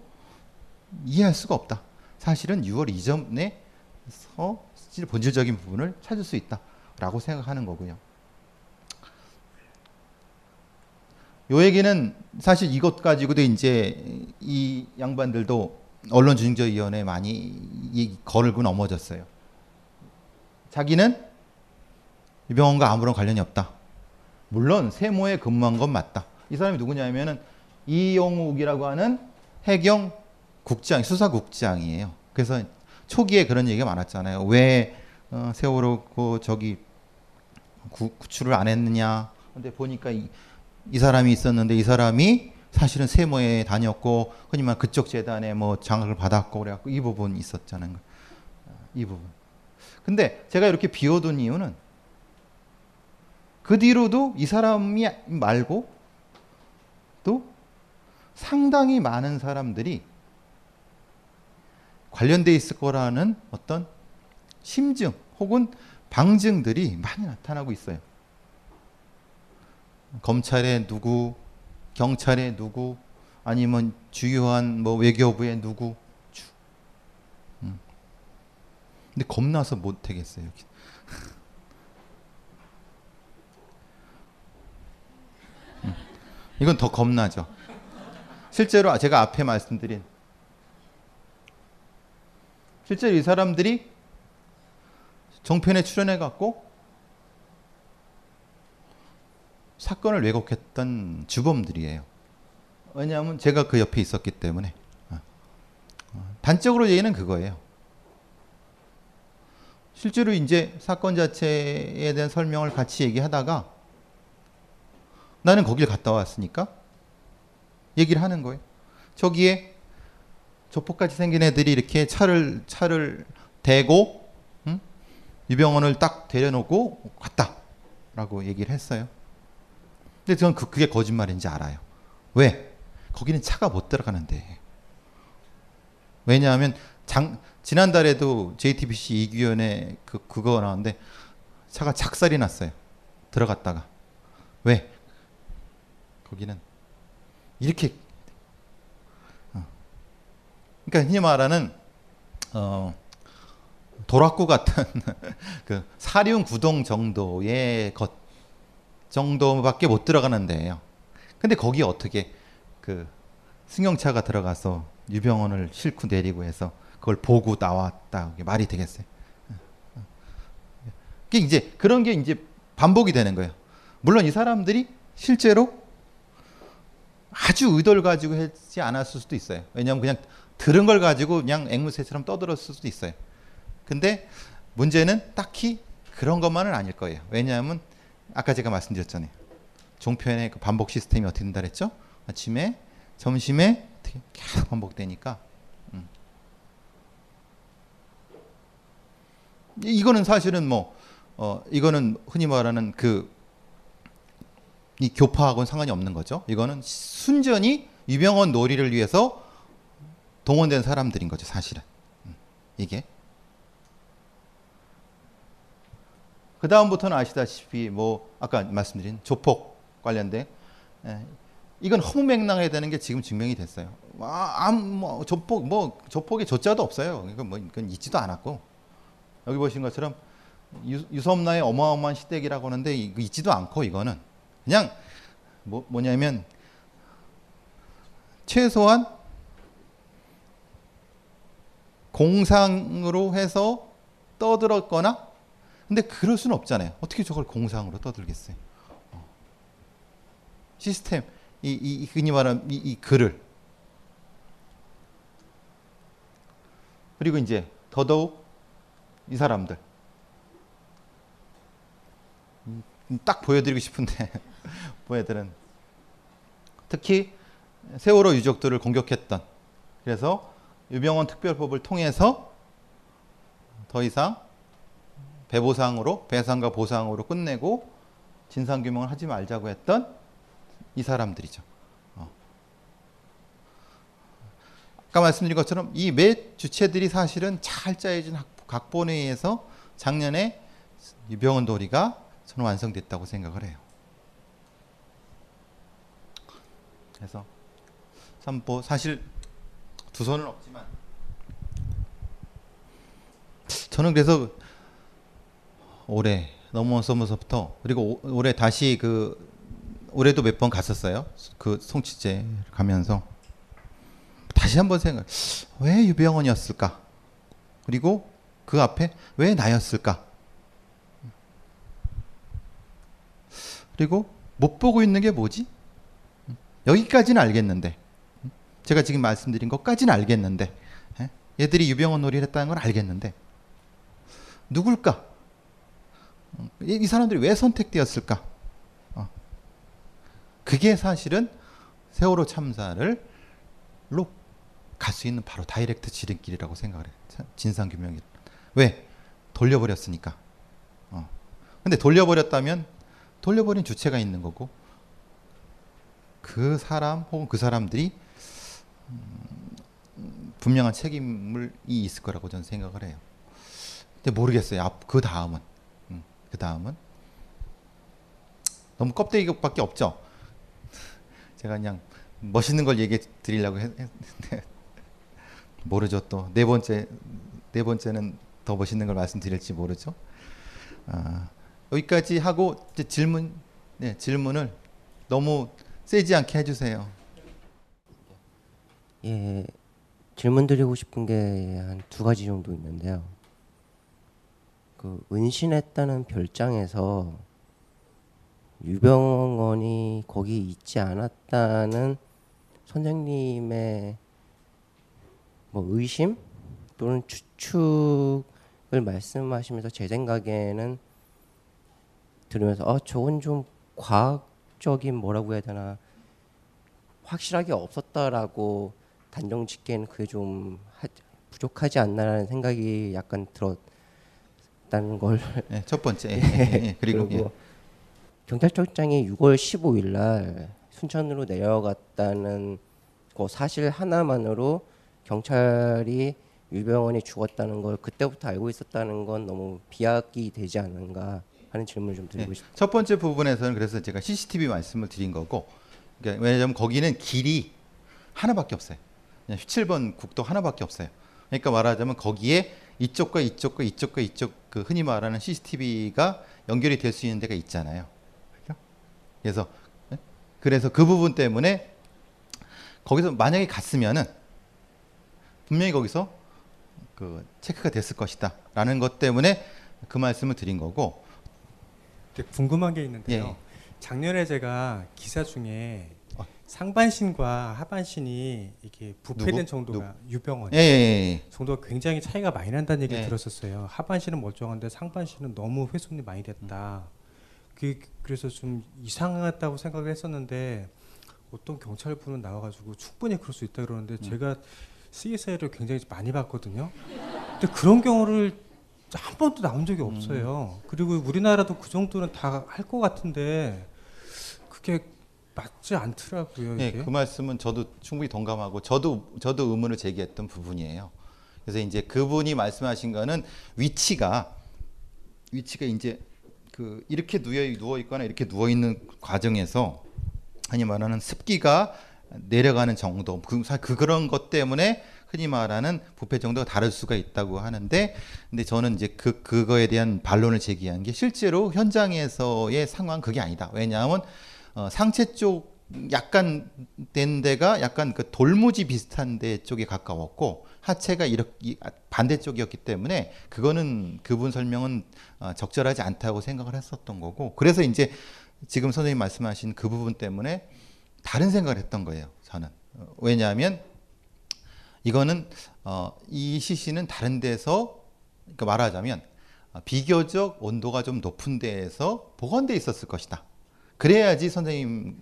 이해할 수가 없다. 사실은 6월 이전에서 본질적인 부분을 찾을 수 있다라고 생각하는 거고요. 요 얘기는 사실 이것 가지고도 이제 이 양반들도 언론중재위원회 많이 걸고 넘어졌어요. 자기는 유병원과 아무런 관련이 없다. 물론 세모에 근무한 건 맞다. 이 사람이 누구냐면은 이용욱이라고 하는 해경 국장, 수사국장이에요. 그래서 초기에 그런 얘기가 많았잖아요. 왜 어, 세월호 그 저기 구, 구출을 안 했느냐. 근데 보니까 이, 이 사람이 있었는데 이 사람이 사실은 세모에 다녔고 흔히 말 그쪽 재단에 뭐 장학을 받았고 그래갖고 이 부분 있었잖아요. 이 부분. 근데 제가 이렇게 비워둔 이유는 그 뒤로도 이 사람이 말고 또 상당히 많은 사람들이 관련돼 있을 거라는 어떤 심증 혹은 방증들이 많이 나타나고 있어요. 검찰의 누구, 경찰의 누구, 아니면 주요한 뭐 외교부의 누구. 주- 음. 근데 겁나서 못 하겠어요. 여기. 음. 이건 더 겁나죠. 실제로 제가 앞에 말씀드린 실제로 이 사람들이 정편에 출연해 갖고 사건을 왜곡했던 주범들이에요. 왜냐하면 제가 그 옆에 있었기 때문에 어. 어, 단적으로 얘기는 그거예요. 실제로 이제 사건 자체에 대한 설명을 같이 얘기하다가 나는 거길 갔다 왔으니까 얘기를 하는 거예요. 저기에 조폭같이 생긴 애들이 이렇게 차를 차를 대고 응? 유병원을 딱 데려놓고 갔다라고 얘기를 했어요. 근데 저는 그, 그게 거짓말인지 알아요. 왜? 거기는 차가 못 들어가는데. 왜냐하면 장, 지난달에도 JTBC 이규현의 그 그거 나왔는데 차가 작살이 났어요. 들어갔다가 왜? 거기는 이렇게 어. 그러니까 흔히 말하는 어, 도락구 같은 그 사륜 구동 정도의 것 정도밖에 못 들어가는 데예요. 근데 거기 어떻게 그 승용차가 들어가서 유병원을 싣고 내리고 해서 그걸 보고 나왔다. 이게 말이 되겠어요? 그 이제 그런 게 이제 반복이 되는 거예요. 물론 이 사람들이 실제로 아주 의도를 가지고 했지 않았을 수도 있어요. 왜냐하면 그냥 들은 걸 가지고 그냥 앵무새처럼 떠들었을 수도 있어요. 근데 문제는 딱히 그런 것만은 아닐 거예요. 왜냐하면 아까 제가 말씀드렸잖아요. 종편의 그 반복 시스템이 어떻게 된다 그랬죠? 아침에, 점심에 계속 반복되니까. 음. 이- 이거는 사실은 뭐, 어, 이거는 흔히 말하는 그, 이 교파하고는 상관이 없는 거죠. 이거는 순전히 유병원 놀이를 위해서 동원된 사람들인 거죠, 사실은. 음, 이게. 그 다음부터는 아시다시피 뭐 아까 말씀드린 조폭 관련된 예, 이건 허무맹랑해야 되는 게 지금 증명이 됐어요. 아, 암, 뭐 조폭 뭐 조폭에 조자도 없어요. 이건 뭐 이건 있지도 않았고 여기 보신 것처럼 유, 유섬나의 어마어마한 시댁이라고 하는데 있지도 않고 이거는 그냥 뭐 뭐냐면 최소한 공상으로 해서 떠들었거나 근데 그럴 수는 없잖아요. 어떻게 저걸 공상으로 떠들겠어요? 어. 시스템 이, 이, 이 흔히 말하는 이, 이 글을 그리고 이제 더더욱 이 사람들 음, 딱 보여드리고 싶은데 보여드는 특히 세월호 유족들을 공격했던 그래서 유병원 특별법을 통해서 더 이상 배보상으로 배상과 보상으로 끝내고 진상 규명을 하지 말자고 했던 이 사람들이죠. 어. 아까 말씀드린 것처럼 이 몇 주체들이 사실은 잘 짜여진 학- 각본에 의해서 작년에 유병원 도리가 저는 완성됐다고 생각을 해요. 그래서 참 뭐 사실 두 손은 없지만 저는 그래서 올해 넘어서면서부터 그리고 오- 올해 다시 그 올해도 몇 번 갔었어요. 그 송치제 가면서 다시 한번 생각. 왜 유병원이었을까? 그리고 그 앞에 왜 나였을까? 그리고 못 보고 있는 게 뭐지? 여기까지는 알겠는데 제가 지금 말씀드린 것까지는 알겠는데 예? 얘들이 유병원 놀이를 했다는 건 알겠는데 누굴까? 이, 이 사람들이 왜 선택되었을까? 어. 그게 사실은 세월호 참사를 로 갈 수 있는 바로 다이렉트 지름길이라고 생각을 해요. 진상 규명이 왜 돌려버렸으니까. 어. 근데 돌려버렸다면 돌려버린 주체가 있는 거고 그 사람 혹은 그 사람들이 음, 분명한 책임이 있을 거라고 저는 생각을 해요. 근데 모르겠어요. 앞, 그 다음은 음, 그 다음은 너무 껍데기밖에 없죠. 제가 그냥 멋있는 걸 얘기해 드리려고 했는데 모르죠 또 네 번째 네 번째는 더 멋있는 걸 말씀드릴지 모르죠. 아, 여기까지 하고 질문 네, 질문을 너무 세지 않게 해주세요. 예, 질문 드리고 싶은 게 한 두 가지 정도 있는데요. 그 은신했다는 별장에서 유병원이 거기 있지 않았다는 선생님의 뭐 의심 또는 추측을 말씀하시면서 제 생각에는 들으면서 어 저건 좀 과학적인 뭐라고 해야 되나 확실하게 없었다라고 단정 짓기에는 그게 좀 하, 부족하지 않나라는 생각이 약간 들었다는 걸. 네, 첫 번째. 예, 예, 예. 그리고, 그리고 경찰청장이 6월 15일 날 순천으로 내려갔다는 그 사실 하나만으로 경찰이 유병원이 죽었다는 걸 그때부터 알고 있었다는 건 너무 비약이 되지 않은가 하는 질문을 좀 드리고 네, 싶습니다. 첫 번째 부분에서는 그래서 제가 CCTV 말씀을 드린 거고 그러니까 왜냐하면 거기는 길이 하나밖에 없어요. 그냥 17번 국도 하나밖에 없어요. 그러니까 말하자면 거기에 이쪽과 이쪽과 이쪽과 이쪽 그 흔히 말하는 CCTV가 연결이 될 수 있는 데가 있잖아요. 그죠? 그래서 네? 그래서 그 부분 때문에 거기서 만약에 갔으면은 분명히 거기서 그 체크가 됐을 것이다라는 것 때문에 그 말씀을 드린 거고 궁금한 게 있는데요. 예. 작년에 제가 기사 중에 어. 상반신과 하반신이 이게 부패된 누구? 정도가 유병원 예, 예, 예. 정도가 굉장히 차이가 많이 난다는 얘기를 예. 들었었어요. 하반신은 멀쩡한데 상반신은 너무 훼손이 많이 됐다. 그 그래서 좀 이상하다고 생각을 했었는데 어떤 경찰분은 나와가지고 충분히 그럴 수 있다 그러는데 제가 CSI를 굉장히 많이 봤거든요. 근데 그런 경우를 한 번도 나온 적이 없어요. 그리고 우리나라도 그 정도는 다 할 것 같은데 그게 맞지 않더라고요. 네, 이게. 그 말씀은 저도 충분히 동감하고 저도 저도 의문을 제기했던 부분이에요. 그래서 이제 그분이 말씀하신 거는 위치가 위치가 이제 그 이렇게 누워 누워 있거나 이렇게 누워 있는 과정에서 흔히 말하는 습기가 내려가는 정도 그, 사- 그 그런 것 때문에 흔히 말하는 부패 정도가 다를 수가 있다고 하는데 근데 저는 이제 그 그거에 대한 반론을 제기한 게 실제로 현장에서의 상황 그게 아니다. 왜냐하면 어, 상체 쪽 약간 된 데가 약간 그 돌무지 비슷한 데 쪽에 가까웠고 하체가 이렇게 이- 반대쪽이었기 때문에 그거는 그분 설명은 어, 적절하지 않다고 생각을 했었던 거고 그래서 이제 지금 선생님 말씀하신 그 부분 때문에 다른 생각을 했던 거예요. 저는 어, 왜냐하면 이거는 어, 이 시신은 다른 데서 그러니까 말하자면 어, 비교적 온도가 좀 높은 데에서 보관돼 있었을 것이다. 그래야지 선생님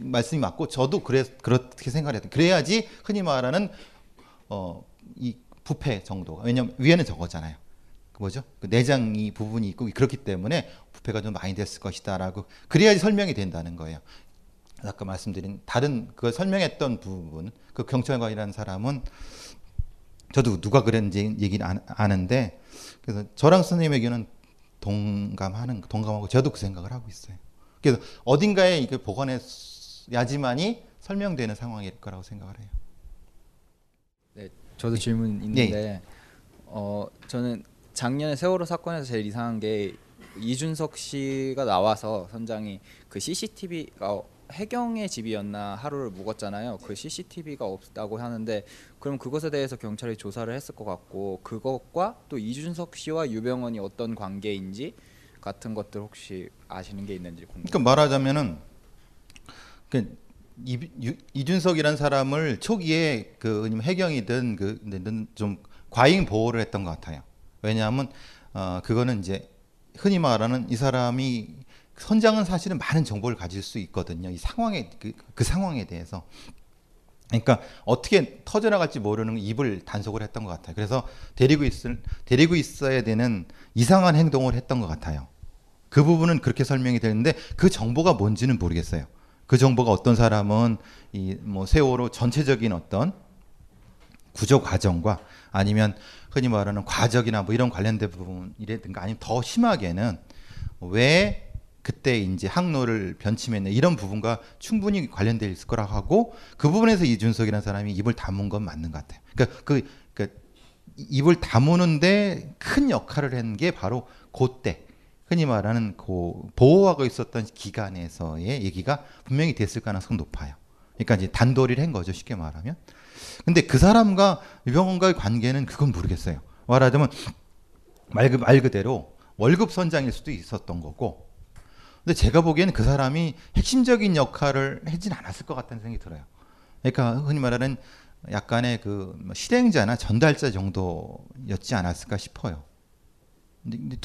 말씀이 맞고 저도 그래 그렇게 생각을 했던. 그래야지 흔히 말하는 어, 이 부패 정도가 왜냐면 위에는 저거잖아요. 그 뭐죠? 그 내장이 부분이 있고 그렇기 때문에 부패가 좀 많이 됐을 것이다라고 그래야지 설명이 된다는 거예요. 아까 말씀드린 다른 그 설명했던 부분 그 경찰관이라는 사람은 저도 누가 그랬는지 얘기를 안, 아는데 그래서 저랑 선생님 의견은 동감하는 동감하고 저도 그 생각을 하고 있어요. 그래서 어딘가에 이걸 보관해야지만이 설명되는 상황일 거라고 생각을 해요. 저도 질문 네. 있는데 어 저는 작년에 세월호 사건에서 제일 이상한 게 이준석 씨가 나와서 선장이 그 CCTV가 해경의 집이었나 하루를 묵었잖아요. 그 CCTV가 없다고 하는데 그럼 그것에 대해서 경찰이 조사를 했을 것 같고 그것과 또 이준석 씨와 유병원이 어떤 관계인지 같은 것들 혹시 아시는 게 있는지 궁금해요. 그러니까 말하자면은 그 이준석이라는 사람을 초기에 그 해경이든 그좀 과잉 보호를 했던 것 같아요. 왜냐하면 어 그거는 이제 흔히 말하는 이 사람이 선장은 사실은 많은 정보를 가질 수 있거든요. 이 상황에 그, 그 상황에 대해서. 그러니까 어떻게 터져나갈지 모르는 입을 단속을 했던 것 같아요. 그래서 데리고 있을 데리고 있어야 되는 이상한 행동을 했던 것 같아요. 그 부분은 그렇게 설명이 되는데 그 정보가 뭔지는 모르겠어요. 그 정보가 어떤 사람은 이 뭐 세월호 전체적인 어떤 구조 과정과 아니면 흔히 말하는 과적이나 뭐 이런 관련된 부분이라든가 아니면 더 심하게는 왜 그때 이제 항로를 변침했네 이런 부분과 충분히 관련돼 있을 거라고 하고 그 부분에서 이준석이라는 사람이 입을 다문 건 맞는 것 같아요. 그러니까 그, 그 입을 다무는데 큰 역할을 한 게 바로 그때 흔히 말하는 그 보호하고 있었던 기간에서의 얘기가 분명히 됐을 가능성이 높아요. 그러니까 이제 단도리를 한 거죠 쉽게 말하면. 근데 그 사람과 유병원과의 관계는 그건 모르겠어요. 말하자면 말, 그- 말 그대로 월급 선장일 수도 있었던 거고. 근데 제가 보기에는 그 사람이 핵심적인 역할을 하진 않았을 것 같다는 생각이 들어요. 그러니까 흔히 말하는 약간의 그뭐 실행자나 전달자 정도였지 않았을까 싶어요. 근데,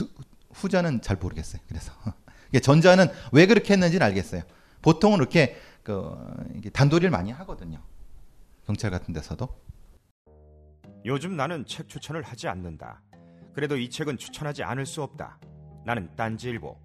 후자는 잘 모르겠어요. 그래서 전자는 왜 그렇게 했는지는 알겠어요. 보통은 이렇게 그 단도리를 많이 하거든요. 경찰 같은 데서도. 요즘 나는 책 추천을 하지 않는다. 그래도 이 책은 추천하지 않을 수 없다. 나는 딴지일보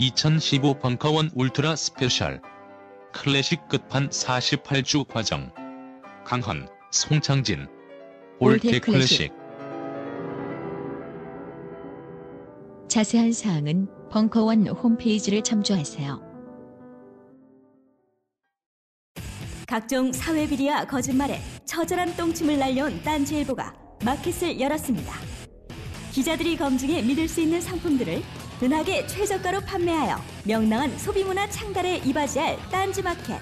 (2015) 벙커원 ultra special. 클래식 끝판 48주 과정. 강헌, 송창진. old old 클래식. 자세한 사항은 벙커원 홈페이지를 참조하세요. 각종 사회 비리와 거짓말에 처절한 똥침을 날려온 딴지일보가 마켓을 열었습니다. 기자들이 검증해 믿을 수 있는 상품들을 은하계 최저가로 판매하여 명랑한 소비문화 창달에 이바지할 딴지마켓.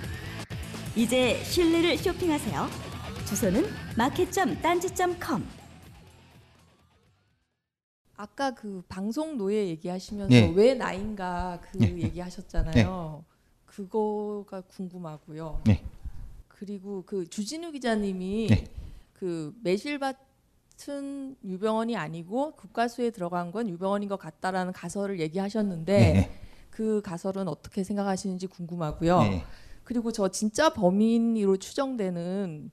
이제 신뢰를 쇼핑하세요. 주소는 마켓.딴지.com 아까 그 방송 노예 얘기하시면서 네. 왜 나인가 그 네. 얘기하셨잖아요. 그거가 궁금하고요. 네. 그리고 그 주진우 기자님이 네. 그 매실밭 은 유병원이 아니고 국가수에 들어간 건 유병원인 것 같다라는 가설을 얘기하셨는데 네. 그 가설은 어떻게 생각하시는지 궁금하고요. 네. 그리고 저 진짜 범인으로 추정되는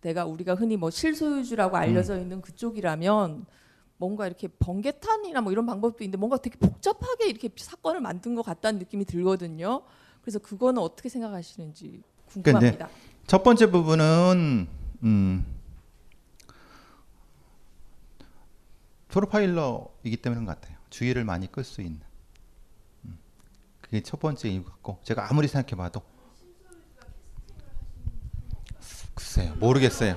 내가 우리가 흔히 뭐 실소유주라고 알려져 음. 있는 그쪽이라면 뭔가 이렇게 번개탄이나 뭐 이런 방법도 있는데 뭔가 되게 복잡하게 이렇게 사건을 만든 것 같다는 느낌이 들거든요. 그래서 그거는 어떻게 생각하시는지 그러니까 궁금합니다. 첫 번째 부분은 음, 프로파일러이기 때문인 것 같아요. 주의를 많이 끌 수 있는 음, 그게 첫 번째 이유 같고 제가 아무리 생각해봐도 글쎄요 모르겠어요.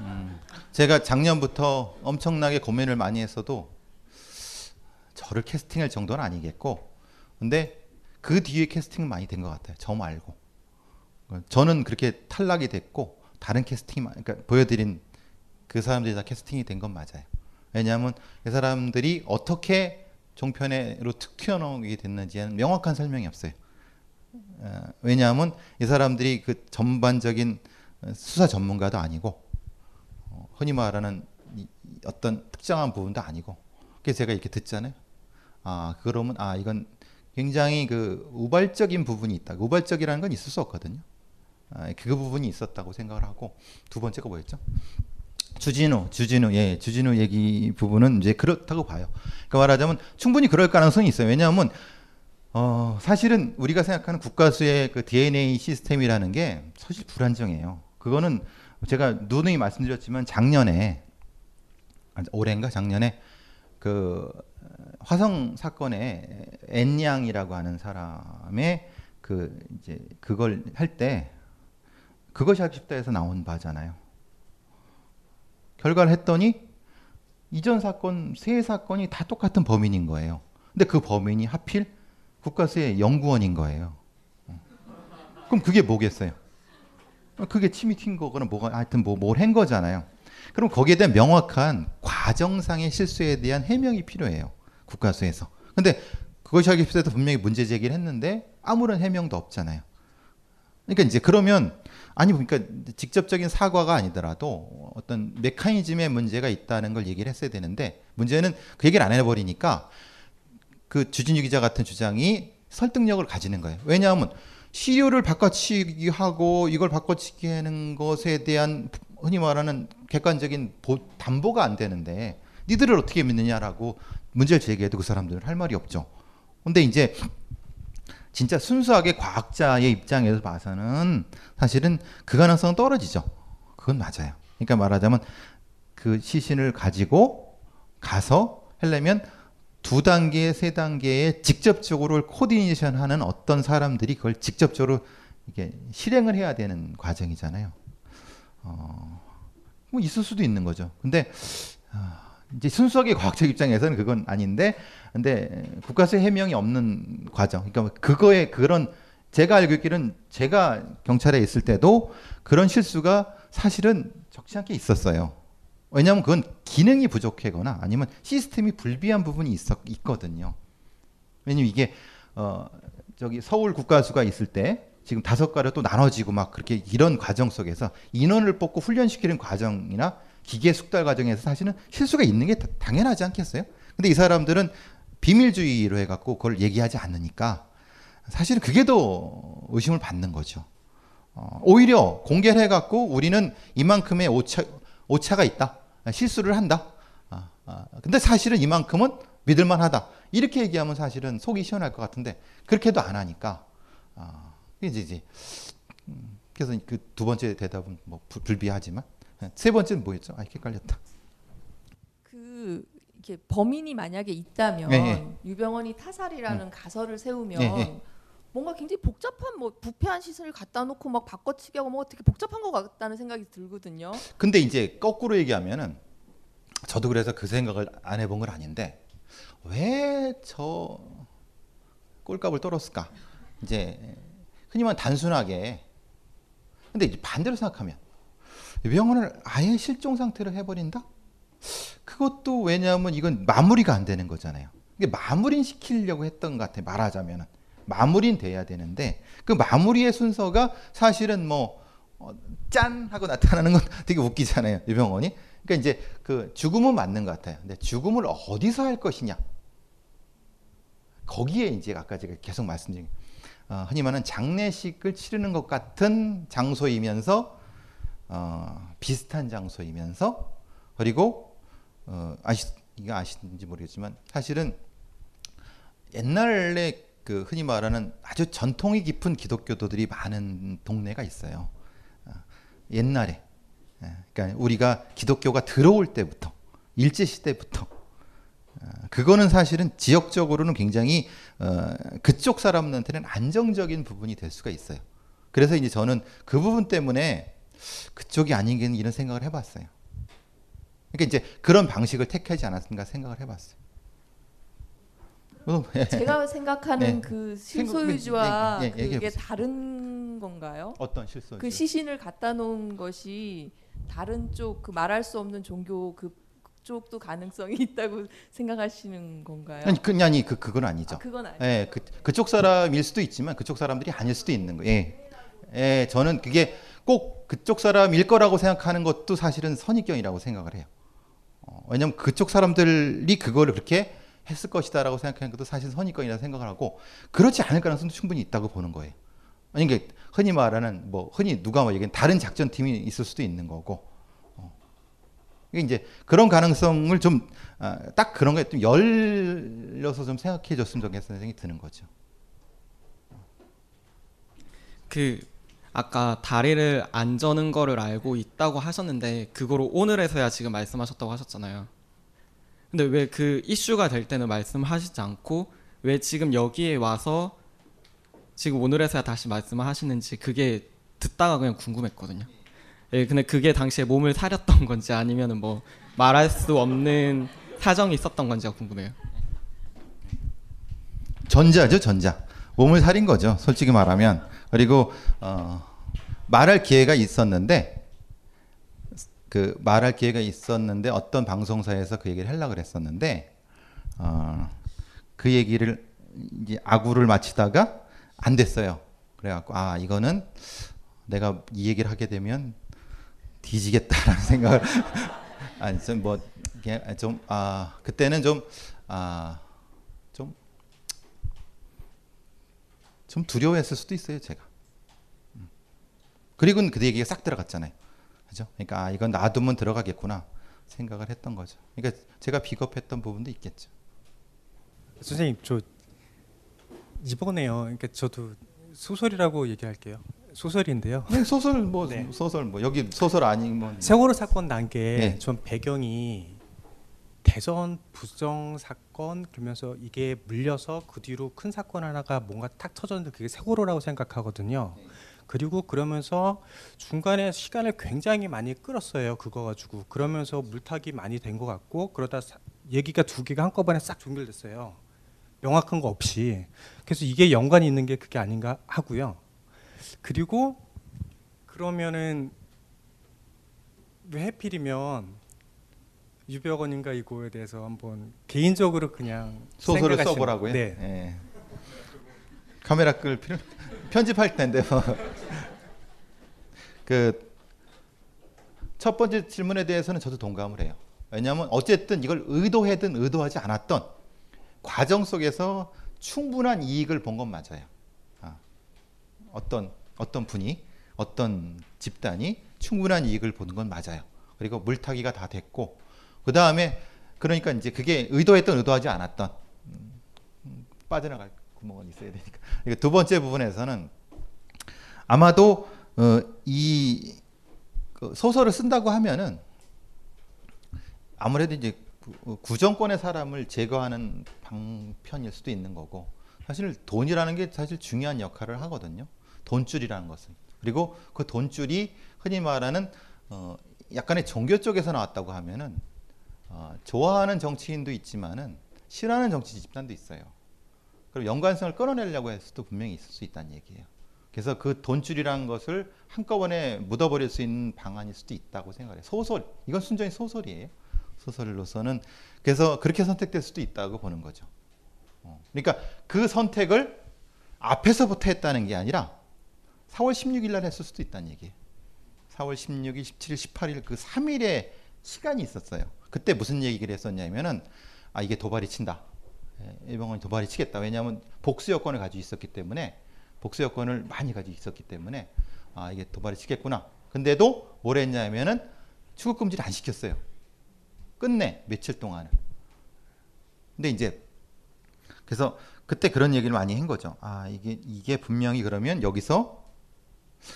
음, 제가 작년부터 엄청나게 고민을 많이 했어도 저를 캐스팅할 정도는 아니겠고 근데 그 뒤에 캐스팅 많이 된 것 같아요. 저 말고 저는 그렇게 탈락이 됐고 다른 캐스팅이 많- 그러니까 보여드린 그 사람들이 다 캐스팅이 된 건 맞아요. 왜냐하면 이 사람들이 어떻게 종편으로 툭 튀어나오게 됐는지는 명확한 설명이 없어요. 어, 왜냐하면 이 사람들이 그 전반적인 수사 전문가도 아니고 어, 흔히 말하는 어떤 특정한 부분도 아니고 그래서 제가 이렇게 듣잖아요. 아 그러면 아 이건 굉장히 그 우발적인 부분이 있다. 우발적이라는 건 있을 수 없거든요. 아, 그 부분이 있었다고 생각을 하고 두 번째가 뭐였죠? 주진우, 주진우, 예, 주진우 얘기 부분은 이제 그렇다고 봐요. 그러니까 말하자면 충분히 그럴 가능성이 있어요. 왜냐하면 어, 사실은 우리가 생각하는 국가수의 그 DNA 시스템이라는 게 사실 불안정해요. 그거는 제가 누누이 말씀드렸지만 작년에 아, 올해인가 작년에 그 화성 사건에 앤양이라고 하는 사람의 그 이제 그걸 할 때 그것이 하기 쉽다에서 나온 바잖아요. 결과를 했더니 이전 사건 세 사건이 다 똑같은 범인인 거예요. 근데 그 범인이 하필 국가수의 연구원인 거예요. 어. 그럼 그게 뭐겠어요? 그게 침이 튄 거거나 뭐가 하여튼 뭐 뭘 한 거잖아요. 그럼 거기에 대한 명확한 과정상의 실수에 대한 해명이 필요해요. 국가수에서. 근데 그것이 하기 쉽다에서 분명히 문제 제기를 했는데 아무런 해명도 없잖아요. 그러니까 이제 그러면 아니 그러니까 직접적인 사과가 아니더라도 어떤 메커니즘의 문제가 있다는 걸 얘기를 했어야 되는데 문제는 그 얘기를 안 해버리니까 그 주진유 기자 같은 주장이 설득력을 가지는 거예요. 왜냐하면 시료를 바꿔치기 하고 이걸 바꿔치기 하는 것에 대한 흔히 말하는 객관적인 보, 담보가 안 되는데 니들을 어떻게 믿느냐라고 문제를 제기해도 그 사람들은 할 말이 없죠. 근데 이제 진짜 순수하게 과학자의 입장에서 봐서는 사실은 그 가능성은 떨어지죠. 그건 맞아요. 그러니까 말하자면 그 시신을 가지고 가서 하려면 두 단계, 세 단계에 직접적으로 코디네이션 하는 어떤 사람들이 그걸 직접적으로 이게 실행을 해야 되는 과정이잖아요. 어, 뭐 있을 수도 있는 거죠. 근데 아, 이제 순수하게 과학적 입장에서는 그건 아닌데, 근데 국가세 해명이 없는 과정. 그러니까 그거에 그런 제가 알고 있기는 제가 경찰에 있을 때도 그런 실수가 사실은 적지 않게 있었어요. 왜냐하면 그건 기능이 부족하거나 아니면 시스템이 불비한 부분이 있었, 있거든요. 왜냐면 이게 어 저기 서울 국가수가 있을 때 지금 다섯 가로 또 나눠지고 막 그렇게 이런 과정 속에서 인원을 뽑고 훈련시키는 과정이나 기계 숙달 과정에서 사실은 실수가 있는 게 다- 당연하지 않겠어요? 근데 이 사람들은 비밀주의로 해갖고 그걸 얘기하지 않으니까 사실은 그게 더 의심을 받는 거죠. 어, 오히려 공개를 해갖고 우리는 이만큼의 오차, 오차가 있다. 실수를 한다. 아, 아, 근데 사실은 이만큼은 믿을만 하다. 이렇게 얘기하면 사실은 속이 시원할 것 같은데 그렇게도 안 하니까 아, 이제 이제 음, 그래서 그 두 번째 대답은 뭐 불- 불비하지만 세 번째는 뭐였죠? 아, 헷갈렸다. 그 이렇게 범인이 만약에 있다면 네, 네. 유병원이 타살이라는 가설을 세우면 네, 네. 뭔가 굉장히 복잡한 뭐 부패한 시설을 갖다 놓고 막 바꿔치기 하고 뭐 되게 복잡한 것 같다는 생각이 들거든요. 근데 이제 거꾸로 얘기하면은 저도 그래서 그 생각을 안 해본 건 아닌데 왜 저 꼴값을 떨었을까? 이제 흔히 말 단순하게 근데 이제 반대로 생각하면 유 병원을 아예 실종 상태로 해버린다? 그것도 왜냐하면 이건 마무리가 안 되는 거잖아요. 이게 마무리 시키려고 했던 것 같아 말하자면은 마무리는 돼야 되는데 그 마무리의 순서가 사실은 뭐 어, 짠 하고 나타나는 건 되게 웃기잖아요 유병원이. 그러니까 이제 그 죽음은 맞는 것 같아요. 근데 죽음을 어디서 할 것이냐 거기에 이제 아까 제가 계속 말씀드린 어, 흔히 말하는 장례식을 치르는 것 같은 장소이면서 어, 비슷한 장소이면서 그리고 어, 아시 이거 아시는지 모르겠지만 사실은 옛날에 그 흔히 말하는 아주 전통이 깊은 기독교도들이 많은 동네가 있어요. 어, 옛날에 예, 그러니까 우리가 기독교가 들어올 때부터 일제 시대부터 아, 그거는 사실은 지역적으로는 굉장히 어, 그쪽 사람들한테는 안정적인 부분이 될 수가 있어요. 그래서 이제 저는 그 부분 때문에 그쪽이 아닌가 이런 생각을 해봤어요. 그러니까 이제 그런 방식을 택하지 않았는가 생각을 해봤어요. 어, 예. 제가 생각하는 네. 그 실소유주와 예, 예, 예, 그게. 다른 건가요? 어떤 실소유주? 그 시신을 갖다 놓은 것이 다른 쪽 그 말할 수 없는 종교 그 쪽도 가능성이 있다고 생각하시는 건가요? 아니 그냥 아니 그 그건 아니죠. 아, 그건 아니죠. 예, 그 그쪽 사람일 수도 있지만 그쪽 사람들이 아닐 수도 있는 거예요. 예. 예, 저는 그게 꼭 그쪽 사람일 거라고 생각하는 것도 사실은 선입견이라고 생각을 해요. 어, 왜냐면 그쪽 사람들이 그거를 그렇게 했을 것이다라고 생각하는 것도 사실 선입견이라고 생각을 하고 그렇지 않을 가능성도 충분히 있다고 보는 거예요. 아니 이게 흔히 말하는 뭐 흔히 누가 뭐 얘기하는 다른 작전 팀이 있을 수도 있는 거고. 어. 이게 이제 그런 가능성을 좀딱 그런 거에 좀 열려서 좀 생각해 줬으면 좋겠다는 생각이 드는 거죠. 그 아까 다리를 안 저는 거를 알고 있다고 하셨는데 그거로 오늘에서야 지금 말씀하셨다고 하셨잖아요. 근데 왜 그 이슈가 될 때는 말씀하시지 않고 왜 지금 여기에 와서 지금 오늘에서야 다시 말씀을 하시는지 그게 듣다가 그냥 궁금했거든요. 예, 근데 그게 당시에 몸을 사렸던 건지 아니면은 뭐 말할 수 없는 사정이 있었던 건지가 궁금해요. 전자죠, 전자. 몸을 살인 거죠. 솔직히 말하면. 그리고 어, 말할 기회가 있었는데 그 말할 기회가 있었는데 어떤 방송사에서 그 얘기를 하려고 그랬었는데 어, 그 얘기를 이제 아구를 마치다가 안 됐어요. 그래갖고 아 이거는 내가 이 얘기를 하게 되면 뒤지겠다라는 생각을 아니 좀뭐 좀아 그때는 좀아 좀좀 두려워했을 수도 있어요, 제가. 음. 그리고는 그 얘기가 싹 들어갔잖아요. 그죠? 그러니까 아, 이건 놔두면 들어가겠구나 생각을 했던 거죠. 그러니까 제가 비겁했던 부분도 있겠죠. 선생님 저 이번에요. 그러니까 저도 소설이라고 얘기할게요. 소설인데요. 네, 소설 뭐 소설 뭐 여기 소설 아닌 뭐 세월호 사건 난게 네. 전 배경이 대선 부정 사건 그러면서 이게 물려서 그 뒤로 큰 사건 하나가 뭔가 탁 터졌는데 그게 세월호라고 생각하거든요. 그리고 그러면서 중간에 시간을 굉장히 많이 끌었어요. 그거 가지고 그러면서 물타기 많이 된 것 같고 그러다 사- 얘기가 두 개가 한꺼번에 싹 종결됐어요. 명확한 거 없이. 그래서 이게 연관이 있는 게 그게 아닌가 하고요. 그리고 그러면은 왜 하필이면 유병원인가 이거에 대해서 한번 개인적으로 그냥 소설을 써보라고요. 네. 예. 카메라 끌 필요 편집할 텐데 뭐. 그첫 번째 질문에 대해서는 저도 동감을 해요. 왜냐하면 어쨌든 이걸 의도하든 의도하지 않았던 과정 속에서 충분한 이익을 본 건 맞아요. 아, 어떤 어떤 분이 어떤 집단이 충분한 이익을 보는 건 맞아요. 그리고 물타기가 다 됐고 그 다음에 그러니까 이제 그게 의도했던 의도하지 않았던 음, 음, 빠져나갈 구멍은 있어야 되니까. 그러니까 두 번째 부분에서는 아마도 어, 이그 소설을 쓴다고 하면은 아무래도 이제 구- 어, 구정권의 사람을 제거하는 방편일 수도 있는 거고 사실 돈이라는 게 사실 중요한 역할을 하거든요. 돈줄이라는 것은 그리고 그 돈줄이 흔히 말하는 어, 약간의 종교 쪽에서 나왔다고 하면은 어, 좋아하는 정치인도 있지만은 싫어하는 정치 집단도 있어요. 그리고 연관성을 끊어내려고 했을 수도 분명히 있을 수 있다는 얘기예요. 그래서 그 돈줄이라는 것을 한꺼번에 묻어버릴 수 있는 방안일 수도 있다고 생각해요. 소설, 이건 순전히 소설이에요. 소설로서는 그래서 그렇게 선택될 수도 있다고 보는 거죠. 어, 그러니까 그 선택을 앞에서부터 했다는 게 아니라 4월 16일 날 했을 수도 있다는 얘기예요. 4월 16일, 17일, 18일 그 3일의 시간이 있었어요. 그때 무슨 얘기를 했었냐면은 아 이게 도발이 친다. 예, 일본군이 도발이 치겠다. 왜냐하면 복수 여건을 가지고 있었기 때문에 복수 여건을 많이 가지고 있었기 때문에 아 이게 도발이 치겠구나. 근데도 뭘 했냐면은 출국 금지를 안 시켰어요. 끝내 며칠 동안은. 근데 이제 그래서 그때 그런 얘기를 많이 한 거죠. 아 이게 이게 분명히 그러면 여기서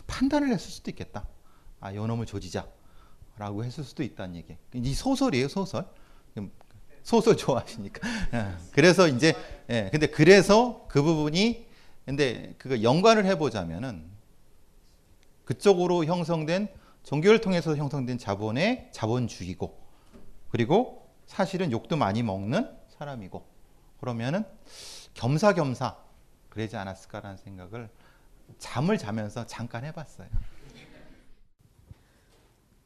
판단을 했을 수도 있겠다. 아 요놈을 조지자 라고 했을 수도 있다는 얘기. 이 소설이에요 소설. 소설 좋아하시니까. 예. 그래서 이제 예. 근데 그래서 그 부분이 근데 그거 연관을 해보자면은 그쪽으로 형성된 종교를 통해서 형성된 자본의 자본주의고 그리고 사실은 욕도 많이 먹는 사람이고 그러면은 겸사겸사 그러지 않았을까라는 생각을 잠을 자면서 잠깐 해봤어요.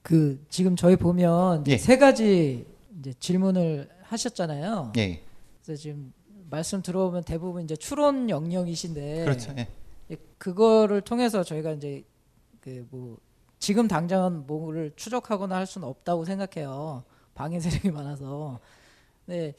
그 지금 저희 보면 예. 세 가지 이제 질문을 하셨잖아요. 예. 그래서 지금 말씀 들어보면 대부분 이제 추론 영역이신데 그렇죠. 예. 예, 그거를 통해서 저희가 이제 그 뭐 지금 당장은 뭐를 추적하거나 할 수는 없다고 생각해요. 방해 세력이 많아서. 네.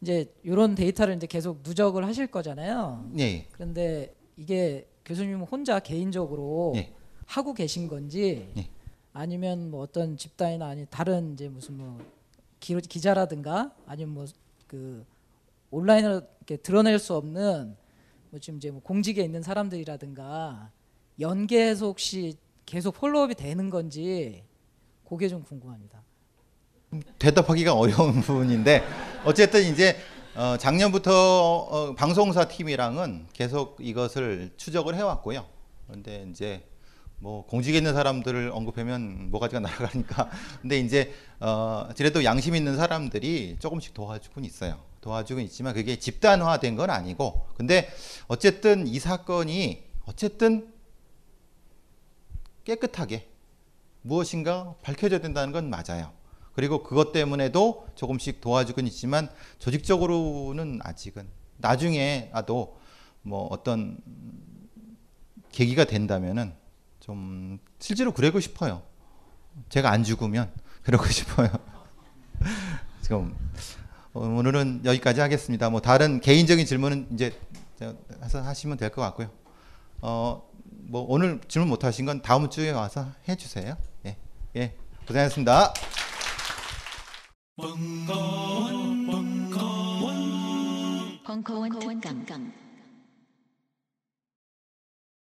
이제 이런 데이터를 이제 계속 누적을 하실 거잖아요. 예. 그런데 이게 교수님 혼자 개인적으로 예. 하고 계신 건지 예. 아니면 뭐 어떤 집단이나 아니 다른 이제 무슨 뭐 기, 기자라든가 아니면 뭐 그 온라인으로 이렇게 드러낼 수 없는 뭐 지금 이제 뭐 공직에 있는 사람들이라든가 연계해서 혹시 계속 폴로업이 되는 건지 그게 좀 궁금합니다. 대답하기가 어려운 부분인데 어쨌든 이제 어, 작년부터 어, 방송사 팀이랑은 계속 이것을 추적을 해왔고요. 그런데 이제 뭐 공직에 있는 사람들을 언급하면 뭐가지가 날아가니까 근데 이제 어, 그래도 양심 있는 사람들이 조금씩 도와주곤 있어요. 도와주곤 있지만 그게 집단화된 건 아니고 근데 어쨌든 이 사건이 어쨌든 깨끗하게 무엇인가 밝혀져야 된다는 건 맞아요. 그리고 그것 때문에도 조금씩 도와주곤 있지만 조직적으로는 아직은 나중에라도 뭐 어떤 계기가 된다면은 좀 실제로 그러고 싶어요. 제가 안 죽으면 그러고 싶어요. 지금 오늘은 여기까지 하겠습니다. 뭐 다른 개인적인 질문은 이제 해서 하시면 될 것 같고요. 어, 뭐 오늘 질문 못 하신 건 다음 주에 와서 해 주세요. 예. 예. 고생하셨습니다. 벙커원 특강